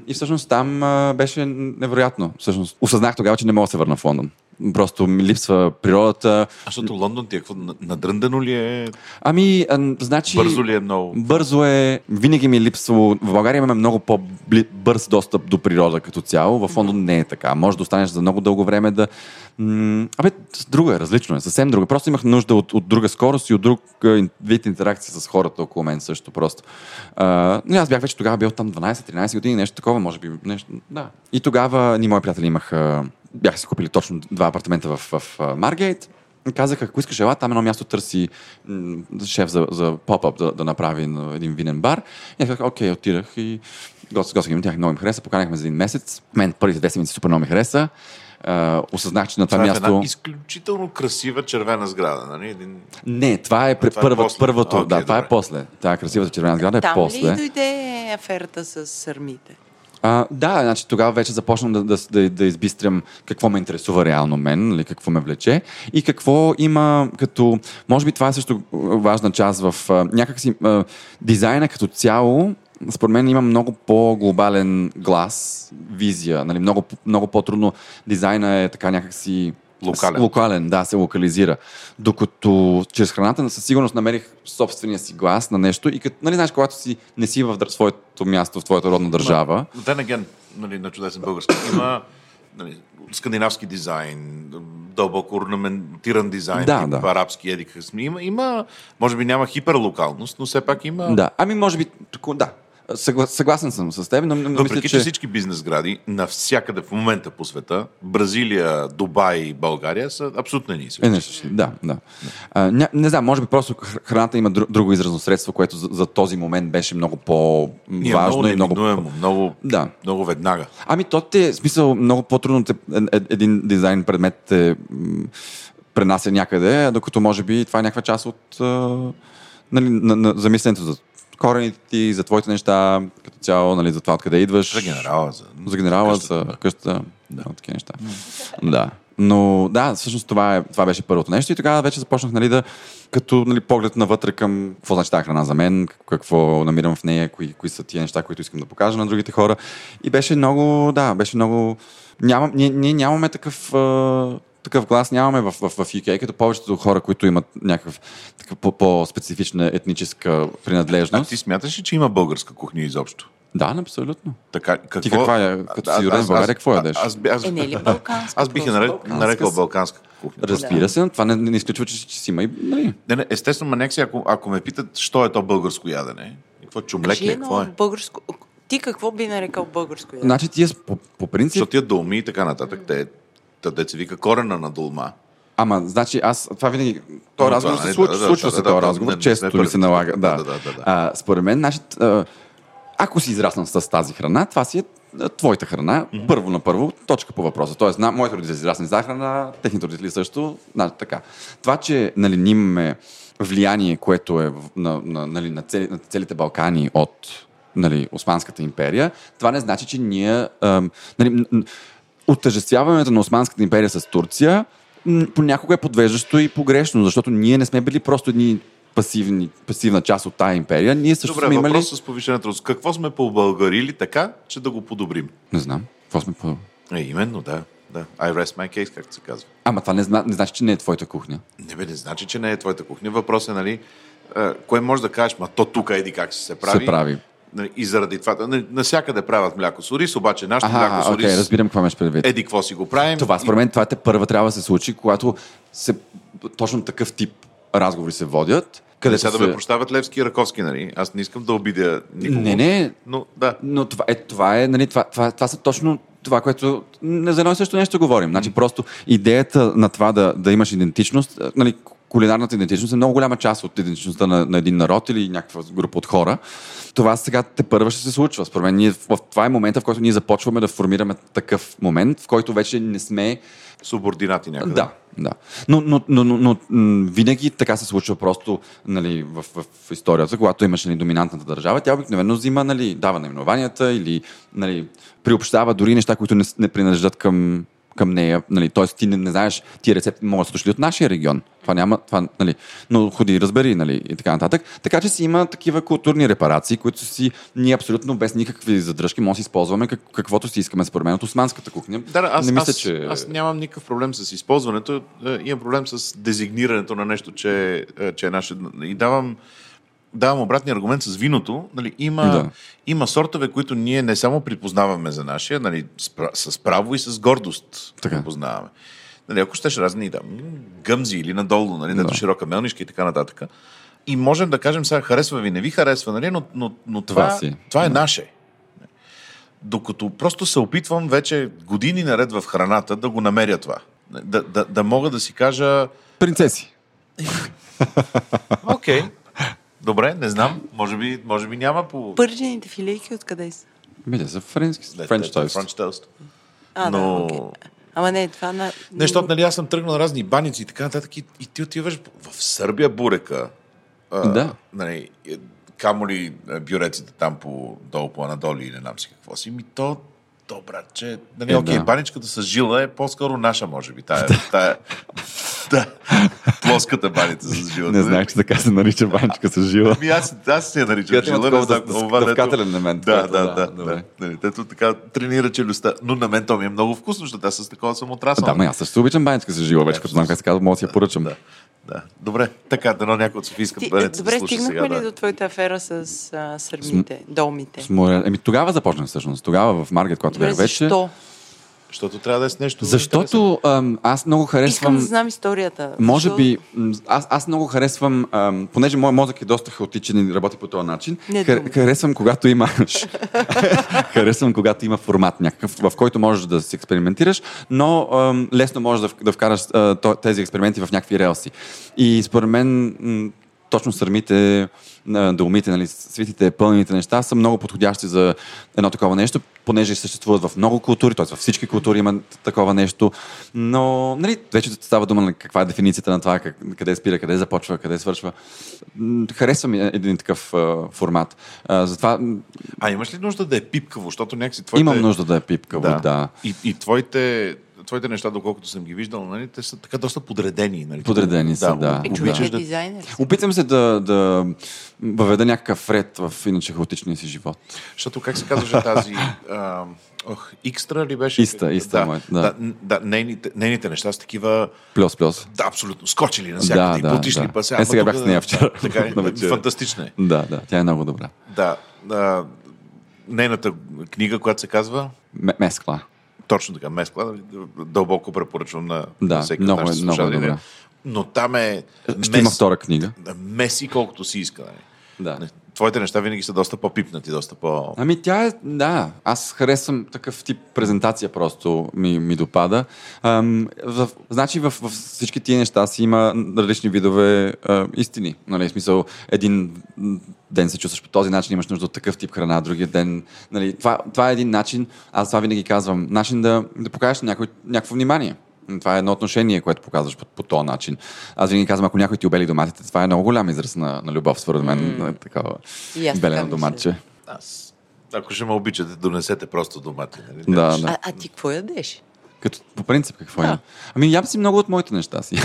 И всъщност там беше невероятно. Всъщност осъзнах тогава, че не мога да се върна в Лондон. Просто ми липсва природата. А защото Лондон ти е какво? на- Надръндано ли е? Ами, а, значи... Бързо ли е много? Бързо е. Винаги ми е липсвало. В България имаме много по-бърз достъп до природа като цяло. В Лондон не е така. Може да останеш за много дълго време да. Абе, друго е, различно е, съвсем друго. Просто имах нужда от, от друга скорост и от друг вид интеракция с хората около мен също просто. А, аз бях вече тогава бил там 12-13 години, нещо такова, може би. Нещо, да. И тогава ни мои приятели имаха. Бяха си купили точно два апартамента в, в, Маргейт. И Казаха, ако искаш ела, там едно място търси шеф за, за поп-ап да, да направи на един винен бар. И аз казах, окей, отидах и готвих им тях, много им хареса, поканахме за един месец. Мен първите две седмици супер много ми хареса. А, осъзнах, че на това, Това е място... една изключително красива червена сграда, нали? Един... Не, това е, това е първа, после. първото. Окей, да, това е добре. после. Тая красивата червена сграда е Там после. ли дойде аферата с сърмите? А, да, значи тогава вече започнам да, да, да, да избистрям какво ме интересува реално мен, нали, какво ме влече и какво има като... Може би това е също важна част в а, някакси а, дизайна като цяло. Според мен има много по-глобален глас, визия. Нали, много, много по-трудно дизайна е така някакси Локален. локален, да, се локализира. Докато чрез храната със сигурност намерих собствения си глас на нещо и като, нали знаеш, когато си не си в своето място, в твоята родна държава, Then again, нали, на чудесен български. Има нали, скандинавски дизайн, дълбоко орнаментиран дизайн, Да, тип да. арабски едика. Има, има, може би няма хиперлокалност, но все пак има. Да, ами може би, да, Съгла, съгласен съм с теб, но, но мисля, Въпреки, че... че... всички бизнес гради навсякъде в момента по света, Бразилия, Дубай и България са абсолютно едни и същи. Е, си. да, да. А, не, не знам, може би просто хр- храната има дру- друго изразно средство, което за, за този момент беше много е по-важно много и много... много, Да. много веднага. Ами то те, в смисъл, много по-трудно те, е- е- един дизайн предмет те пренася някъде, докато може би това е някаква част от нали, на, на, замисленето за корените ти, за твоите неща, като цяло, нали, за това откъде идваш. За генерала, за, За генерала, къщата, за да. къщата, да, такива неща. Да. Но да, всъщност това, е, това беше първото нещо и тогава вече започнах нали, да, като нали, поглед навътре към какво значи тази храна за мен, какво намирам в нея, кои, кои са тия неща, които искам да покажа на другите хора. И беше много, да, беше много... Нямам, ние, ние нямаме такъв, а, такъв глас, нямаме в, в, в UK, като повечето хора, които имат някакъв такъв по- по-специфична етническа А принадлежност. ти смяташ ли, че има българска кухня изобщо? Да, абсолютно. Така, какво... Ти каква е? Като си роден в България, какво ядеш? Аз, аз, Е, не е ли *laughs* балканска? аз бих я нарек, Балканска нарекал балканска кухня. Разбира се, но това не, не изключва, че, че си има и... Нали, Не, не, естествено, ма нека си, ако, ако ме питат, що е то българско ядене, какво чумлек ли, Кажи е, какво е? българско... Ти какво би нарекал българско ядене? Значи тия по, по принцип... Защото тия долми и така нататък, те, те деца вика корена на долма. Ама, значи аз, това винаги, този Но разговор това се не- случва, да, да, случва да, се да, този да, разговор, не- не често сме ми се налага. Да, Да, да, да, да. А, според мен, а, ако си израснал с тази храна, това си е твоята храна, първо на първо, точка по въпроса. Тоест, на, моите родители са израснали с тази храна, техните родители също, значи, така. Това, че нали, ние имаме влияние, което е на, на, нали, на, цели, на целите Балкани от нали, Османската империя, това не значи, че ние ам, нали, отъжествяването на Османската империя с Турция понякога е подвеждащо и погрешно, защото ние не сме били просто едни пасивни, пасивна част от тая империя. Ние също Добре, сме имали... въпрос с повишената рост. Какво сме побългарили така, че да го подобрим? Не знам. Какво сме по... Е, именно, да. да. I rest my case, както се казва. Ама това не, зна... не значи, че не е твоята кухня. Не бе, не значи, че не е твоята кухня. Въпрос е, нали, кое може да кажеш, ма то тук еди как се прави. Се прави. Нали, и заради това, нали, насякъде правят мляко с ориз, обаче нашето мляко с ориз, разбирам какво имаш предвид. еди какво си го правим. Това, според мен, това те първа трябва да се случи, когато се, точно такъв тип разговори се водят. Къде сега да се... ме прощават Левски и Раковски, нали? Аз не искам да обидя никого. Не, не, Но да. Но това е, това е, нали, това, това, това са точно това, което не за едно и също нещо говорим. Значи просто идеята на това да, да имаш идентичност, нали, кулинарната идентичност е много голяма част от идентичността на, на един народ или някаква група от хора. Това сега те първа ще се случва. Според мен ние, в, това е момента, в който ние започваме да формираме такъв момент, в който вече не сме Субординати някъде. да, да. Но, но, но, но, но винаги така се случва просто нали, в, в, историята, когато имаш нали, доминантната държава, тя обикновено взима, нали, дава наименованията или нали, приобщава дори неща, които не, не принадлежат към, към нея. Нали, Тоест ти не, не знаеш, тия рецепти могат да дошли от нашия регион. Това няма, това, нали, но ходи, разбери, нали, и така нататък. Така че си има такива културни репарации, които си ние абсолютно без никакви задръжки може да си използваме как, каквото си искаме според мен от османската кухня. Да, да, аз, не мисля, аз, че... аз нямам никакъв проблем с използването. Е, Имам проблем с дезигнирането на нещо, че, е, че е наше. И давам, давам обратния аргумент с виното. Нали, има, Да. има сортове, които ние не само припознаваме за нашия, нали, с, пра- с право и с гордост Така. припознаваме. Нали, ако щеш разни да, гъмзи или надолу, нали, да. широка мелнишка и така нататък. И можем да кажем сега, харесва ви, не ви харесва, нали, но, но, но това, Това си. това е наше. Докато просто се опитвам вече години наред в храната да го намеря това. Да, да, да мога да си кажа, Принцеси. окей, добре, не знам, може би, може би няма по... Пържените филейки откъде са? Мисля, са френски, френч тост. French toast. А, Но- да, окей. Ама не, това на... Не, защото нали, аз съм тръгнал на разни баници и така нататък и, и ти отиваш в Сърбия бурека. А, Да. Нали, е, камо ли е, бюреците там по, долу по Анадоли и не знам си какво си. Ми то, то братче, нали, Е, окей, да. баничката с жила е по-скоро наша, може би. Тая, *laughs* тая, да, плоската баница с жила. Не знаех, че така се нарича банчика с жила. Ами аз, аз си я наричам жила, не знам, това, дето- дъвкателен елемент, Да, да, да, да. да. Нали, Тето така тренира челюстта. Но на мен то ми е много вкусно, защото аз с такова съм отрасъл. Да, ма аз също обичам баничка с жила, вече като знам как се казва, мога да си я поръчам. Да, да. Добре, така, дано някой от Софийска Ти, баница добре, да стигнахме сега. ли Да. до твоята афера с а, сърмите, долмите? С море... Еми тогава започнах всъщност. Тогава в Маргет, когато бях вече. защо? Защото трябва да е с нещо. Защото ам, аз много Искам харесвам... да знам историята. Може Защо? би, аз, аз много харесвам, ам, понеже моят мозък е доста хаотичен и работи по този начин, Не хар- харесвам когато има *laughs* харесвам когато има формат някакъв, в който можеш да си експериментираш, но ам, лесно можеш да, в- да вкараш а, то- тези експерименти в някакви релси. И според мен м, точно сърмите, долмите, нали, свитите, пълните неща са много подходящи за едно такова нещо, понеже съществуват в много култури, т.е. във всички култури има такова нещо, но нали, вече става дума на каква е дефиницията на това, как, къде спира, къде започва, къде свършва. М, Харесва ми един такъв а, формат. А, затова А имаш ли нужда да е пипкаво? Защото някакси твоите... имам нужда да е пипкаво, да. да. И, и твоите, твоите неща, доколкото съм ги виждал, нали, те са така доста подредени. Нали? Подредени са, да. Е, Да. човек обичаш е да... дизайнер. Опитвам се да, да въведа някакъв ред в иначе хаотичния си живот. Защото как се казваше тази... А, ох, Икстра ли беше? Иста, Иста, да, мой, да. да. да, да нейните, нейните неща са такива... Плюс, плюс. Да, абсолютно. Скочили навсякъде Да, и да, бутиш да. пася. Е, сега бях с да- нея вчера. *laughs* Така, е, На фантастична е. Да, да, тя е много добра. Да, да. Нейната книга, която се казва М- мескла. Точно така, Мескла, нали, дълбоко препоръчвам на, Да, на всеки много е- нашите много е добра. Но там е Ще има мес, втора книга. меси колкото си иска. Нали. Да. Твоите неща винаги са доста по-пипнати, доста по... Ами тя е, да, аз харесвам такъв тип презентация просто ми, ми допада. Ам, в, значи в, в всички тия неща си има различни видове а, истини. Нали, в смисъл, един ден се чувстваш по този начин, имаш нужда от такъв тип храна, другия ден. Нали, това, това е един начин, аз това винаги казвам, начин да, да покажеш някой, някакво внимание. Това е едно отношение, което показваш по, по този начин. Аз винаги казвам, ако някой ти обели доматите, това е много голям израз на, на любов, според мен. Mm. И аз белено така доматче. Аз, ако ще ме обичате, донесете просто домати. Нали? Да, Нямаш- да. А, а ти какво ядеш? Като, по принцип, какво Да. е? Ами ям си много от моите неща си.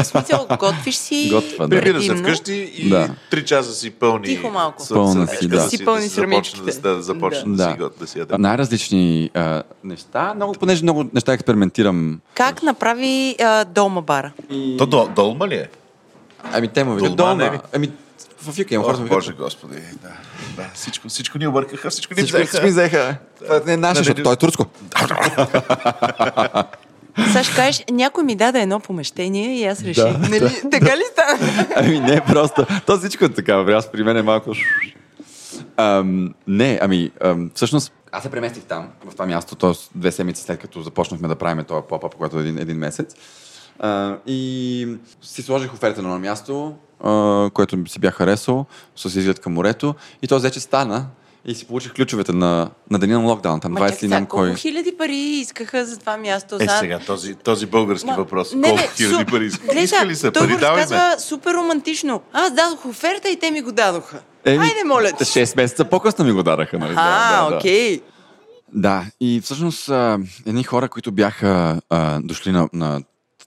В смисъл, готвиш си Готва, да. Прибира се вкъщи и Да. три часа си пълни. Тихо малко. с- Пълна си, да. Си пълни да сърмичките. Да, да започне да, Да. си, го- да си яде. Най-различни а, неща, много, понеже много неща експериментирам. Как направи а, дома бара? То дол, долма ли е? Ами те му викат Долма, не дома. ли? Ами в UK О, ми Боже. Господи, да. да. Всичко, всичко ни объркаха, всичко ни Всичко, взеха. всичко ми взеха. Това не е наше, защото той е турско. *laughs* Сега ще кажеш, някой ми даде едно помещение и аз реших. Да, нали? Така ли стана? *laughs* Ами не, просто. То всичко е така. Аз при мен е малко... Ам, не, ами, ам, всъщност, аз се преместих там, в това място, т.е. две седмици след като започнахме да правим този поп-ап, който е един, един месец. А, и си сложих оферта на едно място, което си бях харесал, с изглед към морето. И то вече стана. И си получих ключовете на, на деня на локдаун. Там Ма 20 чак и сега, ням колко кой. хиляди пари искаха за това място? Е, Знаят- сега, този, този български Ма, въпрос. не, Колко бе, хиляди су- пари иска? Гледай сега, Иска ли са той пари? Давай ме. супер романтично. Аз дадох оферта и те ми го дадоха. Хайде, моля те. 6 месеца по-късно ми го дараха. Нали? А, окей. Да, и всъщност а, едни хора, които бяха а, дошли на, на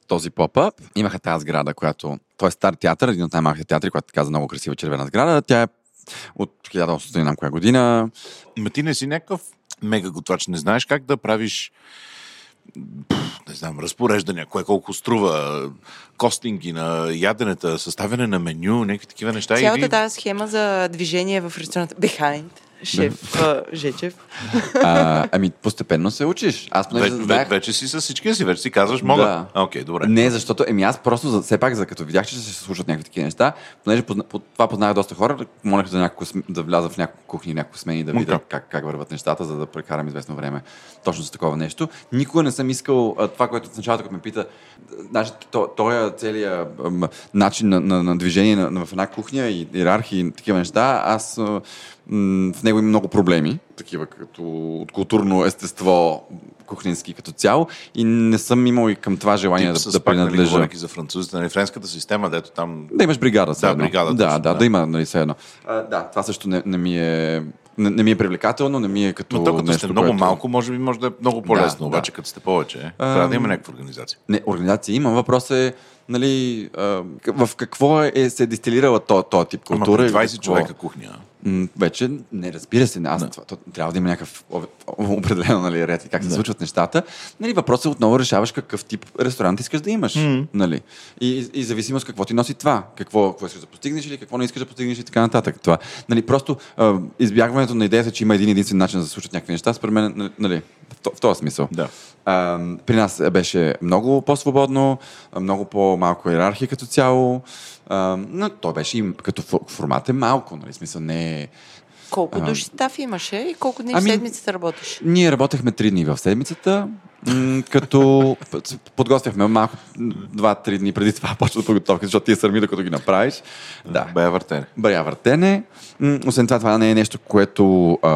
този поп-ъп, имаха тази сграда, която... Той е стар театър, един от най-малките театри, която каза много красива червена сграда. Тя е от 1800 и нам коя година. Ма ти не си някакъв мега готвач. Не знаеш как да правиш не знам, разпореждания, кое колко струва, костинги на яденета, съставяне на меню, някакви такива неща. Цялата тази схема за движение в ресторанта Behind, шеф а, Жечев. А, ами, постепенно се учиш. Аз понеже Ве, ве, знаех... вече си с всичкия си, вече си казваш, мога. Да. А, Окей, добре. Не, защото, еми аз просто, за, все пак, за като видях, че ще се случват някакви такива неща, понеже позна, по, това познах доста хора, молех за няколко, да вляза в няколко кухни, няколко смени, да видя Окей. как, как върват нещата, за да прекарам известно време точно за такова нещо. Никога не съм искал а, това, което в началото, като ме пита, значи, то, този целият ам, начин на, на, на движение на, на, в една кухня и иерархии и такива неща, аз а, в него има много проблеми, такива като от културно естество, кухненски като цяло и не съм имал и към това желание Тип да, да нали, принадлежа. говорейки за французите, нали, френската система, дето там Да имаш бригада. Да, едно. бригада, Да, точно, да, да. да, има, нали, все едно. А, да, това също не, не ми е... Не, не ми е привлекателно, не ми е като Но то като нещо, сте много което... малко, може би може да е много по-лесно, Да, обаче да. като сте повече, е, трябва да има някаква организация. Не, организация има. Въпрос е, нали, а, в какво е се дистилирала този то тип Ама култура. и 20 какво- човека кухня. М, вече не разбира се. Аз, това, то, трябва да има някакъв определено нали, ред и как се случват нещата. Нали, въпросът е отново решаваш какъв тип ресторант искаш да имаш. Нали? И, и зависимост какво ти носи това. Какво, какво искаш да постигнеш или какво не искаш да постигнеш и така нататък. Това. Нали, просто а, избягването на идеята, че има един единствен начин да се случат някакви неща, според мен, нали, в, то- в този смисъл. Да. А, при нас беше много по-свободно, много по-малко иерархия като цяло, а, но то беше и като фо- формат е малко, нали, смисъл не е... Колко души стаф имаше и колко дни Ами- в седмицата работиш? Ние работехме три дни в седмицата, като *laughs* подготвяхме малко два-три дни преди това *laughs* почва подготовка, защото ти е сърми, докато ги направиш. Да. Бая въртене. Бая въртене. Освен това, това не е нещо, което, а,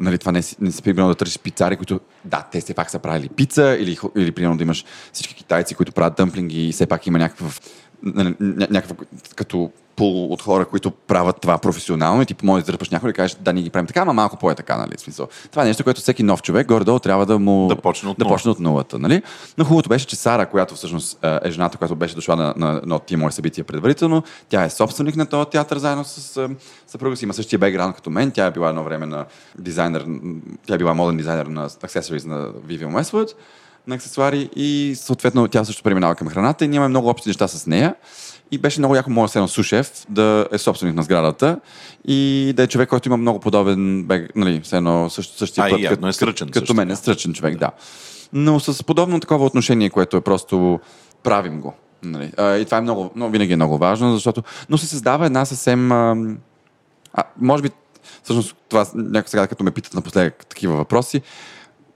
нали, това не, си- не си примерно да търсиш пицари, които, да, те все пак са правили пица, или, или примерно да имаш всички китайци, които правят дъмплинги и все пак има някакъв, нали, ня- някакъв като пул от хора, които правят това професионално и ти може да издърпаш някой и да кажеш, да, ние ги правим така, ама малко по-е така, нали? Смисъл. Това е нещо, което всеки нов човек горе-долу трябва да му... Да почне от да почне от нулата, нали? Но хубавото беше, че Сара, която всъщност а, е жената, която беше дошла на, на, на тия мои събития предварително, тя е собственик на този театър заедно с съпруга си, има същия бекграунд като мен, тя е била едно време на дизайнер, тя е била моден дизайнер на accessories на Vivian Westwood, на аксесуари и съответно тя също преминава към храната и ние имаме много общи неща с нея. И беше много яко моят едно сушеф да е собственик на сградата и да е човек, който има много подобен бек, нали, все едно също, същия А, и път, явно като, е стръчен като мен е стръчен човек, да. Но с подобно такова отношение, което е просто правим го. Нали. А, и това е много, много, винаги е много важно, защото... Но се създава една съвсем ам, А, може би, всъщност, това някой сега, като ме питат напоследък такива въпроси,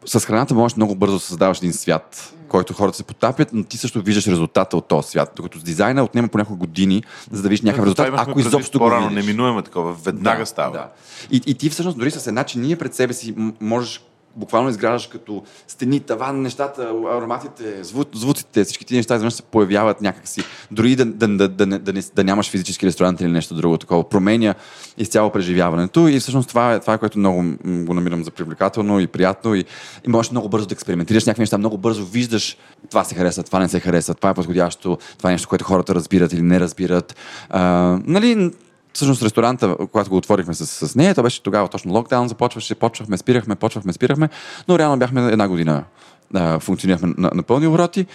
с храната можеш много бързо да създаваш един свят, който хората се потапят, но ти също виждаш резултата от този свят. Докато с дизайна отнема по няколко години, за да видиш някакъв резултат, ако изобщо го видиш. неминуемо такова, веднага Да, става. Да. И, и ти всъщност дори с една чиния пред себе си можеш буквално изграждаш като стени, таван, нещата, ароматите, зву, звуците, всички тези неща изведнъж се появяват някакси. Дори да, да, да, да, да, не, да нямаш физически ресторант или нещо друго такова. Променя изцяло преживяването и всъщност това е, това е което много го намирам за привлекателно и приятно и, и можеш много бързо да експериментираш някакви неща, много бързо виждаш това се харесва, това не се харесва, това е подходящо, това е нещо, което хората разбират или не разбират. А, нали, Всъщност ресторанта, когато го отворихме с, с нея, то беше тогава точно локдаун, започваше, почвахме, спирахме, почвахме, спирахме, но реално бяхме една година, а, функционирахме на, на пълни обороти.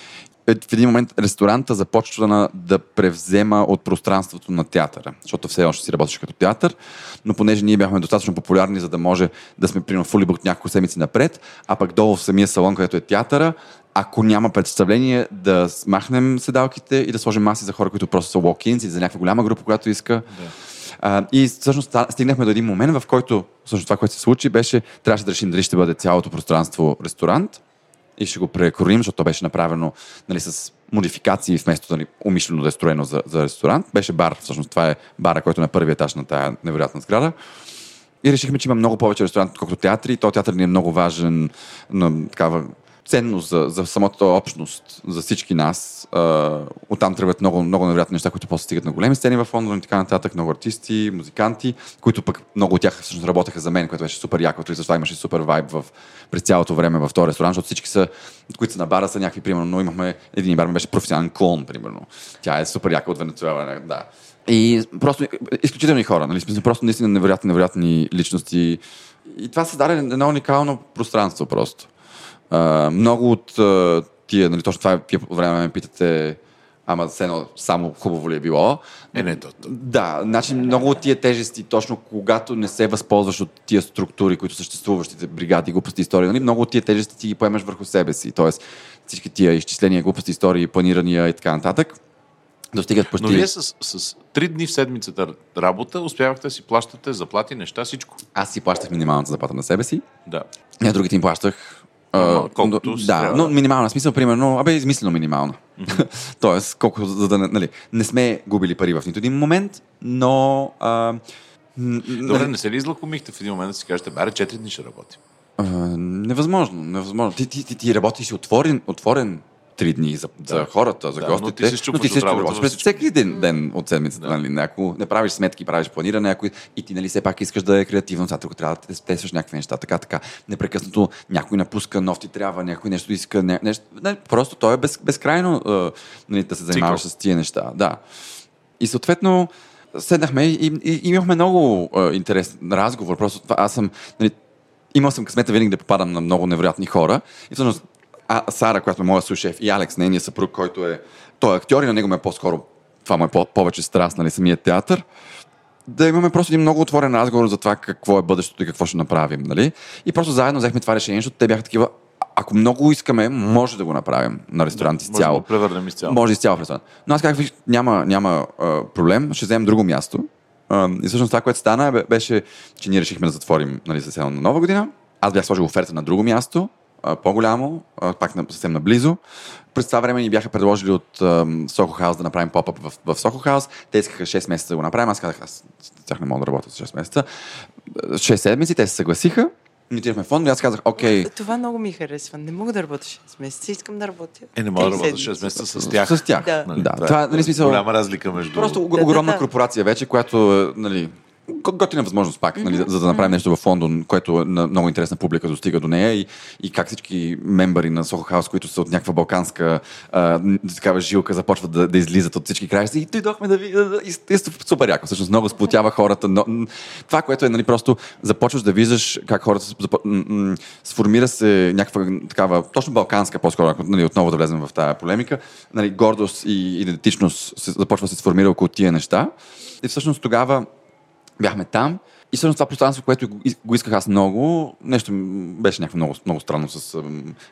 Е, В един момент ресторанта започва на, да превзема от пространството на театъра, защото все още си работеше като театър, но понеже ние бяхме достатъчно популярни, за да може да сме примерно фули бук няколко седмици напред, а пък долу в самия салон, където е театъра, ако няма представление, да смахнем седалките и да сложим маси за хора, които просто са walk-ins или за някаква голяма група, която иска. А, и всъщност стигнахме до един момент, в който всъщност това, което се случи, беше, трябваше да решим дали ще бъде цялото пространство ресторант и ще го прекорим, защото то беше направено нали, с модификации вместо нали, умишлено да е строено за, за ресторант. Беше бар, всъщност това е бара, който е на първия етаж на тая невероятна сграда. И решихме, че има много повече ресторант, отколкото театри. Този театър ни е много важен, на, такава ценност за, за самата общност, за всички нас. А, оттам тръгват много, много невероятни неща, които после стигат на големи сцени в Лондон и така нататък. Много артисти, музиканти, които пък много от тях всъщност работеха за мен, което беше супер яко. И затова имаше супер вайб в, през цялото време в този ресторант, защото всички са, които са на бара, са някакви, примерно, но имахме един бар, беше професионален клон, примерно. Тя е супер яка от Венецуела, да. И просто изключителни хора, нали? Смисъл, просто наистина невероятни, невероятни личности. И това създаде едно уникално пространство просто. А, много от а, тия, нали, точно това време ме питате, ама все едно само хубаво ли е било. Е, не, то, то. Да, значи много от тия тежести, точно когато не се възползваш от тия структури, които съществуващите бригади, глупости, истории, нали, много от тия тежести ти ги поемаш върху себе си. Тоест всички тия изчисления, глупости, истории, планирания и така нататък, достигат почти... Но вие с, с три дни в седмицата работа успявахте да си плащате заплати, неща, всичко. Аз си плащах минималната заплата на себе си, Да. на другите им плащах. А, Нормално, колкото да, но минимална смисъл, примерно, абе, измислено минимална. *laughs* Тоест, колко, за да нали, не сме губили пари в нито един момент, но... А, Добре, нали, не се ли излакомихте в един момент да си кажете, баре, 4 дни ще работим? а, невъзможно, невъзможно. Ти, ти, ти, ти работиш отворен, отворен три дни за, да. за хората, за Да, но гостите. ти се през всичко. всеки ден, ден от седмицата. Да. Нали? Ако не правиш сметки, правиш планиране, ако и ти нали, все пак искаш да е креативно, сега тук трябва да те- тестваш някакви неща, така, така. Непрекъснато някой напуска, нов ти трябва, някой нещо иска, не, нещо. Не, просто то е без, безкрайно нали, да се занимаваш Цикъл. с тия неща. Да. И съответно, седнахме и, и, и имахме много интересен разговор. Просто това, аз съм, нали, имал съм късмета винаги да попадам на много невероятни хора. И всъщност а, Сара, която е моя сушеф, и Алекс, нейният съпруг, който е, той е актьор и на него ме е по-скоро, това му е по- повече страст, нали, самият театър. Да имаме просто един много отворен разговор за това какво е бъдещето и какво ще направим, нали? И просто заедно взехме това решение, защото те бяха такива, «А- ако много искаме, може да го направим на ресторант Може изцяло. да го превърнем изцяло. Може изцяло в ресторант. Но аз казах, виж, няма, няма а, проблем, ще вземем друго място. А, и всъщност това, което стана, бе- беше, че ние решихме да затворим нали, съвсем на нова година. Аз бях сложил оферта на друго място, по-голямо, пак на, съвсем наблизо. През това време ни бяха предложили от Сохо Хаус да направим поп-ап в, в Сохо Хаус. Те искаха 6 месеца да го направим. Аз казах, аз тях не мога да работя с 6 месеца. 6 седмици, те се съгласиха. Ние отидохме в фонд и аз казах, окей, Това много ми харесва. Не мога да работя 6 месеца. Искам да работя. Е, не мога да работя седмици. 6 месеца с тях. с тях. Да. да. Това е, нали, смисъл, Голяма разлика между... Просто Да, да, огромна да. корпорация вече, която нали, готина възможност пак, нали, за, за да направим нещо в Лондон, което на много интересна публика достига до нея и, и как всички мембари на Soho House, които са от някаква балканска а, такава жилка, започват да, да излизат от всички краища и дойдохме да ви... И, и, супер яко, всъщност много сплотява хората. Но, това, което е, нали, просто започваш да виждаш как хората се запо- сформира се някаква такава, точно балканска, по-скоро, ако нали, отново да влезем в тази полемика, нали, гордост и идентичност се, започва да се сформира около тия неща. И всъщност тогава бяхме там. И всъщност това пространство, което го, исках аз много, нещо беше някакво много, много странно с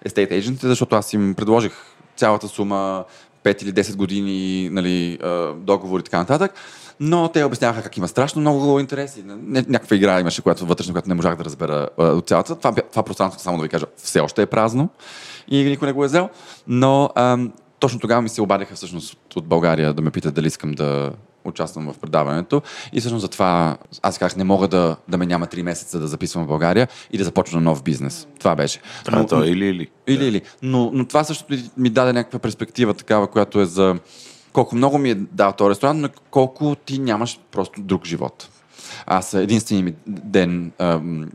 estate agent, защото аз им предложих цялата сума, 5 или 10 години нали, а, договор и така нататък. но те обясняваха как има страшно много интереси. Някаква игра имаше, която вътрешно, която не можах да разбера от цялата. Това, това пространство, само да ви кажа, все още е празно и никой не го е взел. Но ам, точно тогава ми се обадиха всъщност от България да ме питат дали искам да участвам в предаването. И всъщност затова аз казах, не мога да, да ме няма 3 месеца да записвам в България и да започна нов бизнес. Това беше. А, то е или или. Или, или. Но, но това също ми даде някаква перспектива такава, която е за колко много ми е дал този ресторант, но колко ти нямаш просто друг живот. Аз единственият ми ден,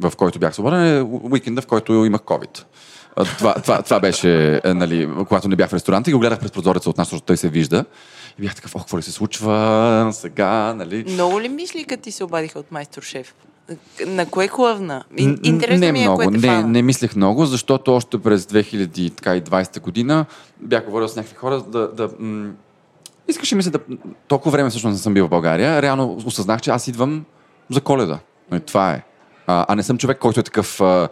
в който бях свободен, е уикенда, в който имах COVID. Това, това, това беше, е, нали, когато не бях в ресторанта и го гледах през прозореца от нас, защото той се вижда. И бях такъв, ох, какво ли се случва сега, нали? Много ли мисли, като ти се обадиха от майстор шеф? На кое Ин- Интересно не ми е, много, кое не, не мислех много, защото още през 2020 година бях говорил с някакви хора да... да м- искаше ми се да... Толкова време всъщност не съм бил в България. Реално осъзнах, че аз идвам за коледа. Нали, Това е. А, а не съм човек, който е такъв... А,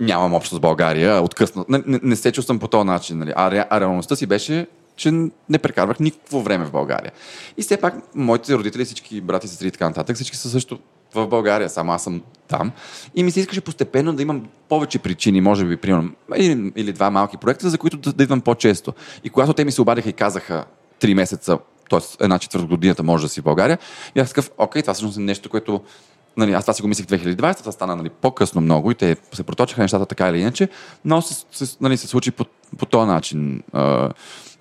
нямам общо с България, откъснат. Не, не, не се чувствам по този начин. Нали? А, ре, а реалността си беше, че не прекарвах никакво време в България. И все пак, моите родители, всички брати, сестри и така нататък, всички са също в България, само аз съм там. И ми се искаше постепенно да имам повече причини, може би, примерно, или, или два малки проекта, за които да, да идвам по-често. И когато те ми се обадиха и казаха три месеца, т.е. една четвърт годината може да си в България, и аз такъв, окей, това всъщност е нещо, което Нали, аз това си го мислих 2020, това стана нали, по-късно много и те се проточиха нещата така или иначе, но се, се, нали, се случи по, по този начин а,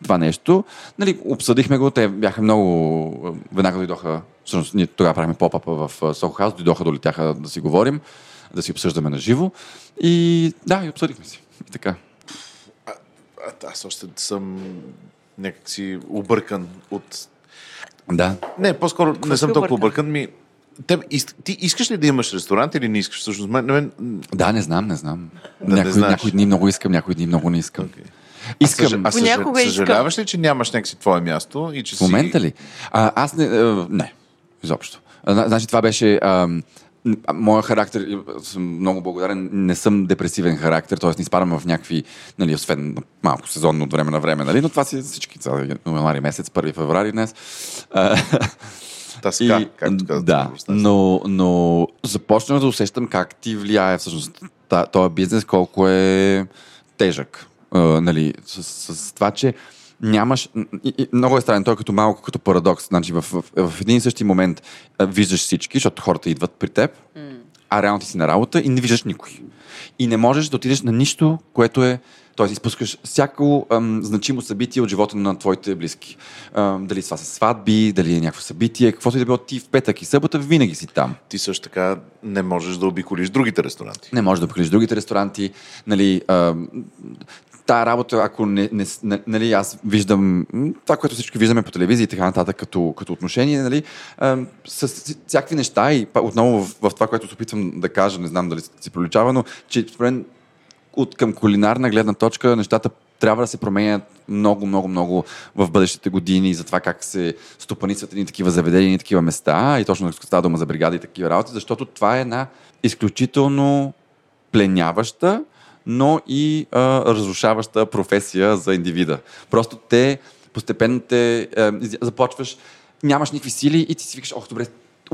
това нещо. Нали, обсъдихме го, те бяха много... а, Веднага дойдоха, всъщност ние тогава правихме поп-апа в а, Soho House, дойдоха, долетяха да си говорим, да си обсъждаме на живо. И да, и обсъдихме си. И така. А, аз още съм някакси объркан от... Да. Не, по-скоро не си съм толкова объркан? Ми... Теб, ис... Ти искаш ли да имаш ресторант или не искаш? Всъщност, мен. Да, не знам, не знам. не някои, знаеш. някои дни много искам, някои дни много не искам. Okay. Искам. А, съж... а. Понякога съжаляваш ли, че нямаш някакси твое място и че В момента ли? А, аз не. А, не, изобщо. А, зна- значи това беше. А, моя характер, и съм много благодарен, не съм депресивен характер, т.е. не изпадам в някакви, нали, освен малко сезонно от време на време, нали, но това си всички, това е януари месец, 1 феврари днес. А, си... *laughs* Таска, както казват. да, но, но започнах да усещам как ти влияе всъщност този бизнес, колко е тежък. А, нали, с, с, това, че нямаш... И, и, много е странен, той е като малко като парадокс. Значи в, в, в един и същи момент а, виждаш всички, защото хората идват при теб, а реално ти си на работа и не виждаш никой. И не можеш да отидеш на нищо, което е т.е. изпускаш всяко ам, значимо събитие от живота на твоите близки. Ам, дали това са сватби, дали е някакво събитие, каквото и да било ти в петък и събота, винаги си там. Ти също така не можеш да обиколиш другите ресторанти. Не можеш да покриш другите ресторанти. Нали, ам, тая работа, ако не, не, не, нали, аз виждам това, което всички виждаме по телевизия и така нататък като, като отношение, нали, ам, с всякакви неща и отново в, в това, което се опитвам да кажа, не знам дали си проличава, но че според от към кулинарна гледна точка нещата трябва да се променят много, много, много в бъдещите години за това как се стопанисват едни такива заведения, едни такива места и точно става дума за бригади и такива работи, защото това е една изключително пленяваща, но и а, разрушаваща професия за индивида. Просто те постепенно те из- започваш, нямаш никакви сили и ти си викаш, ох, добре,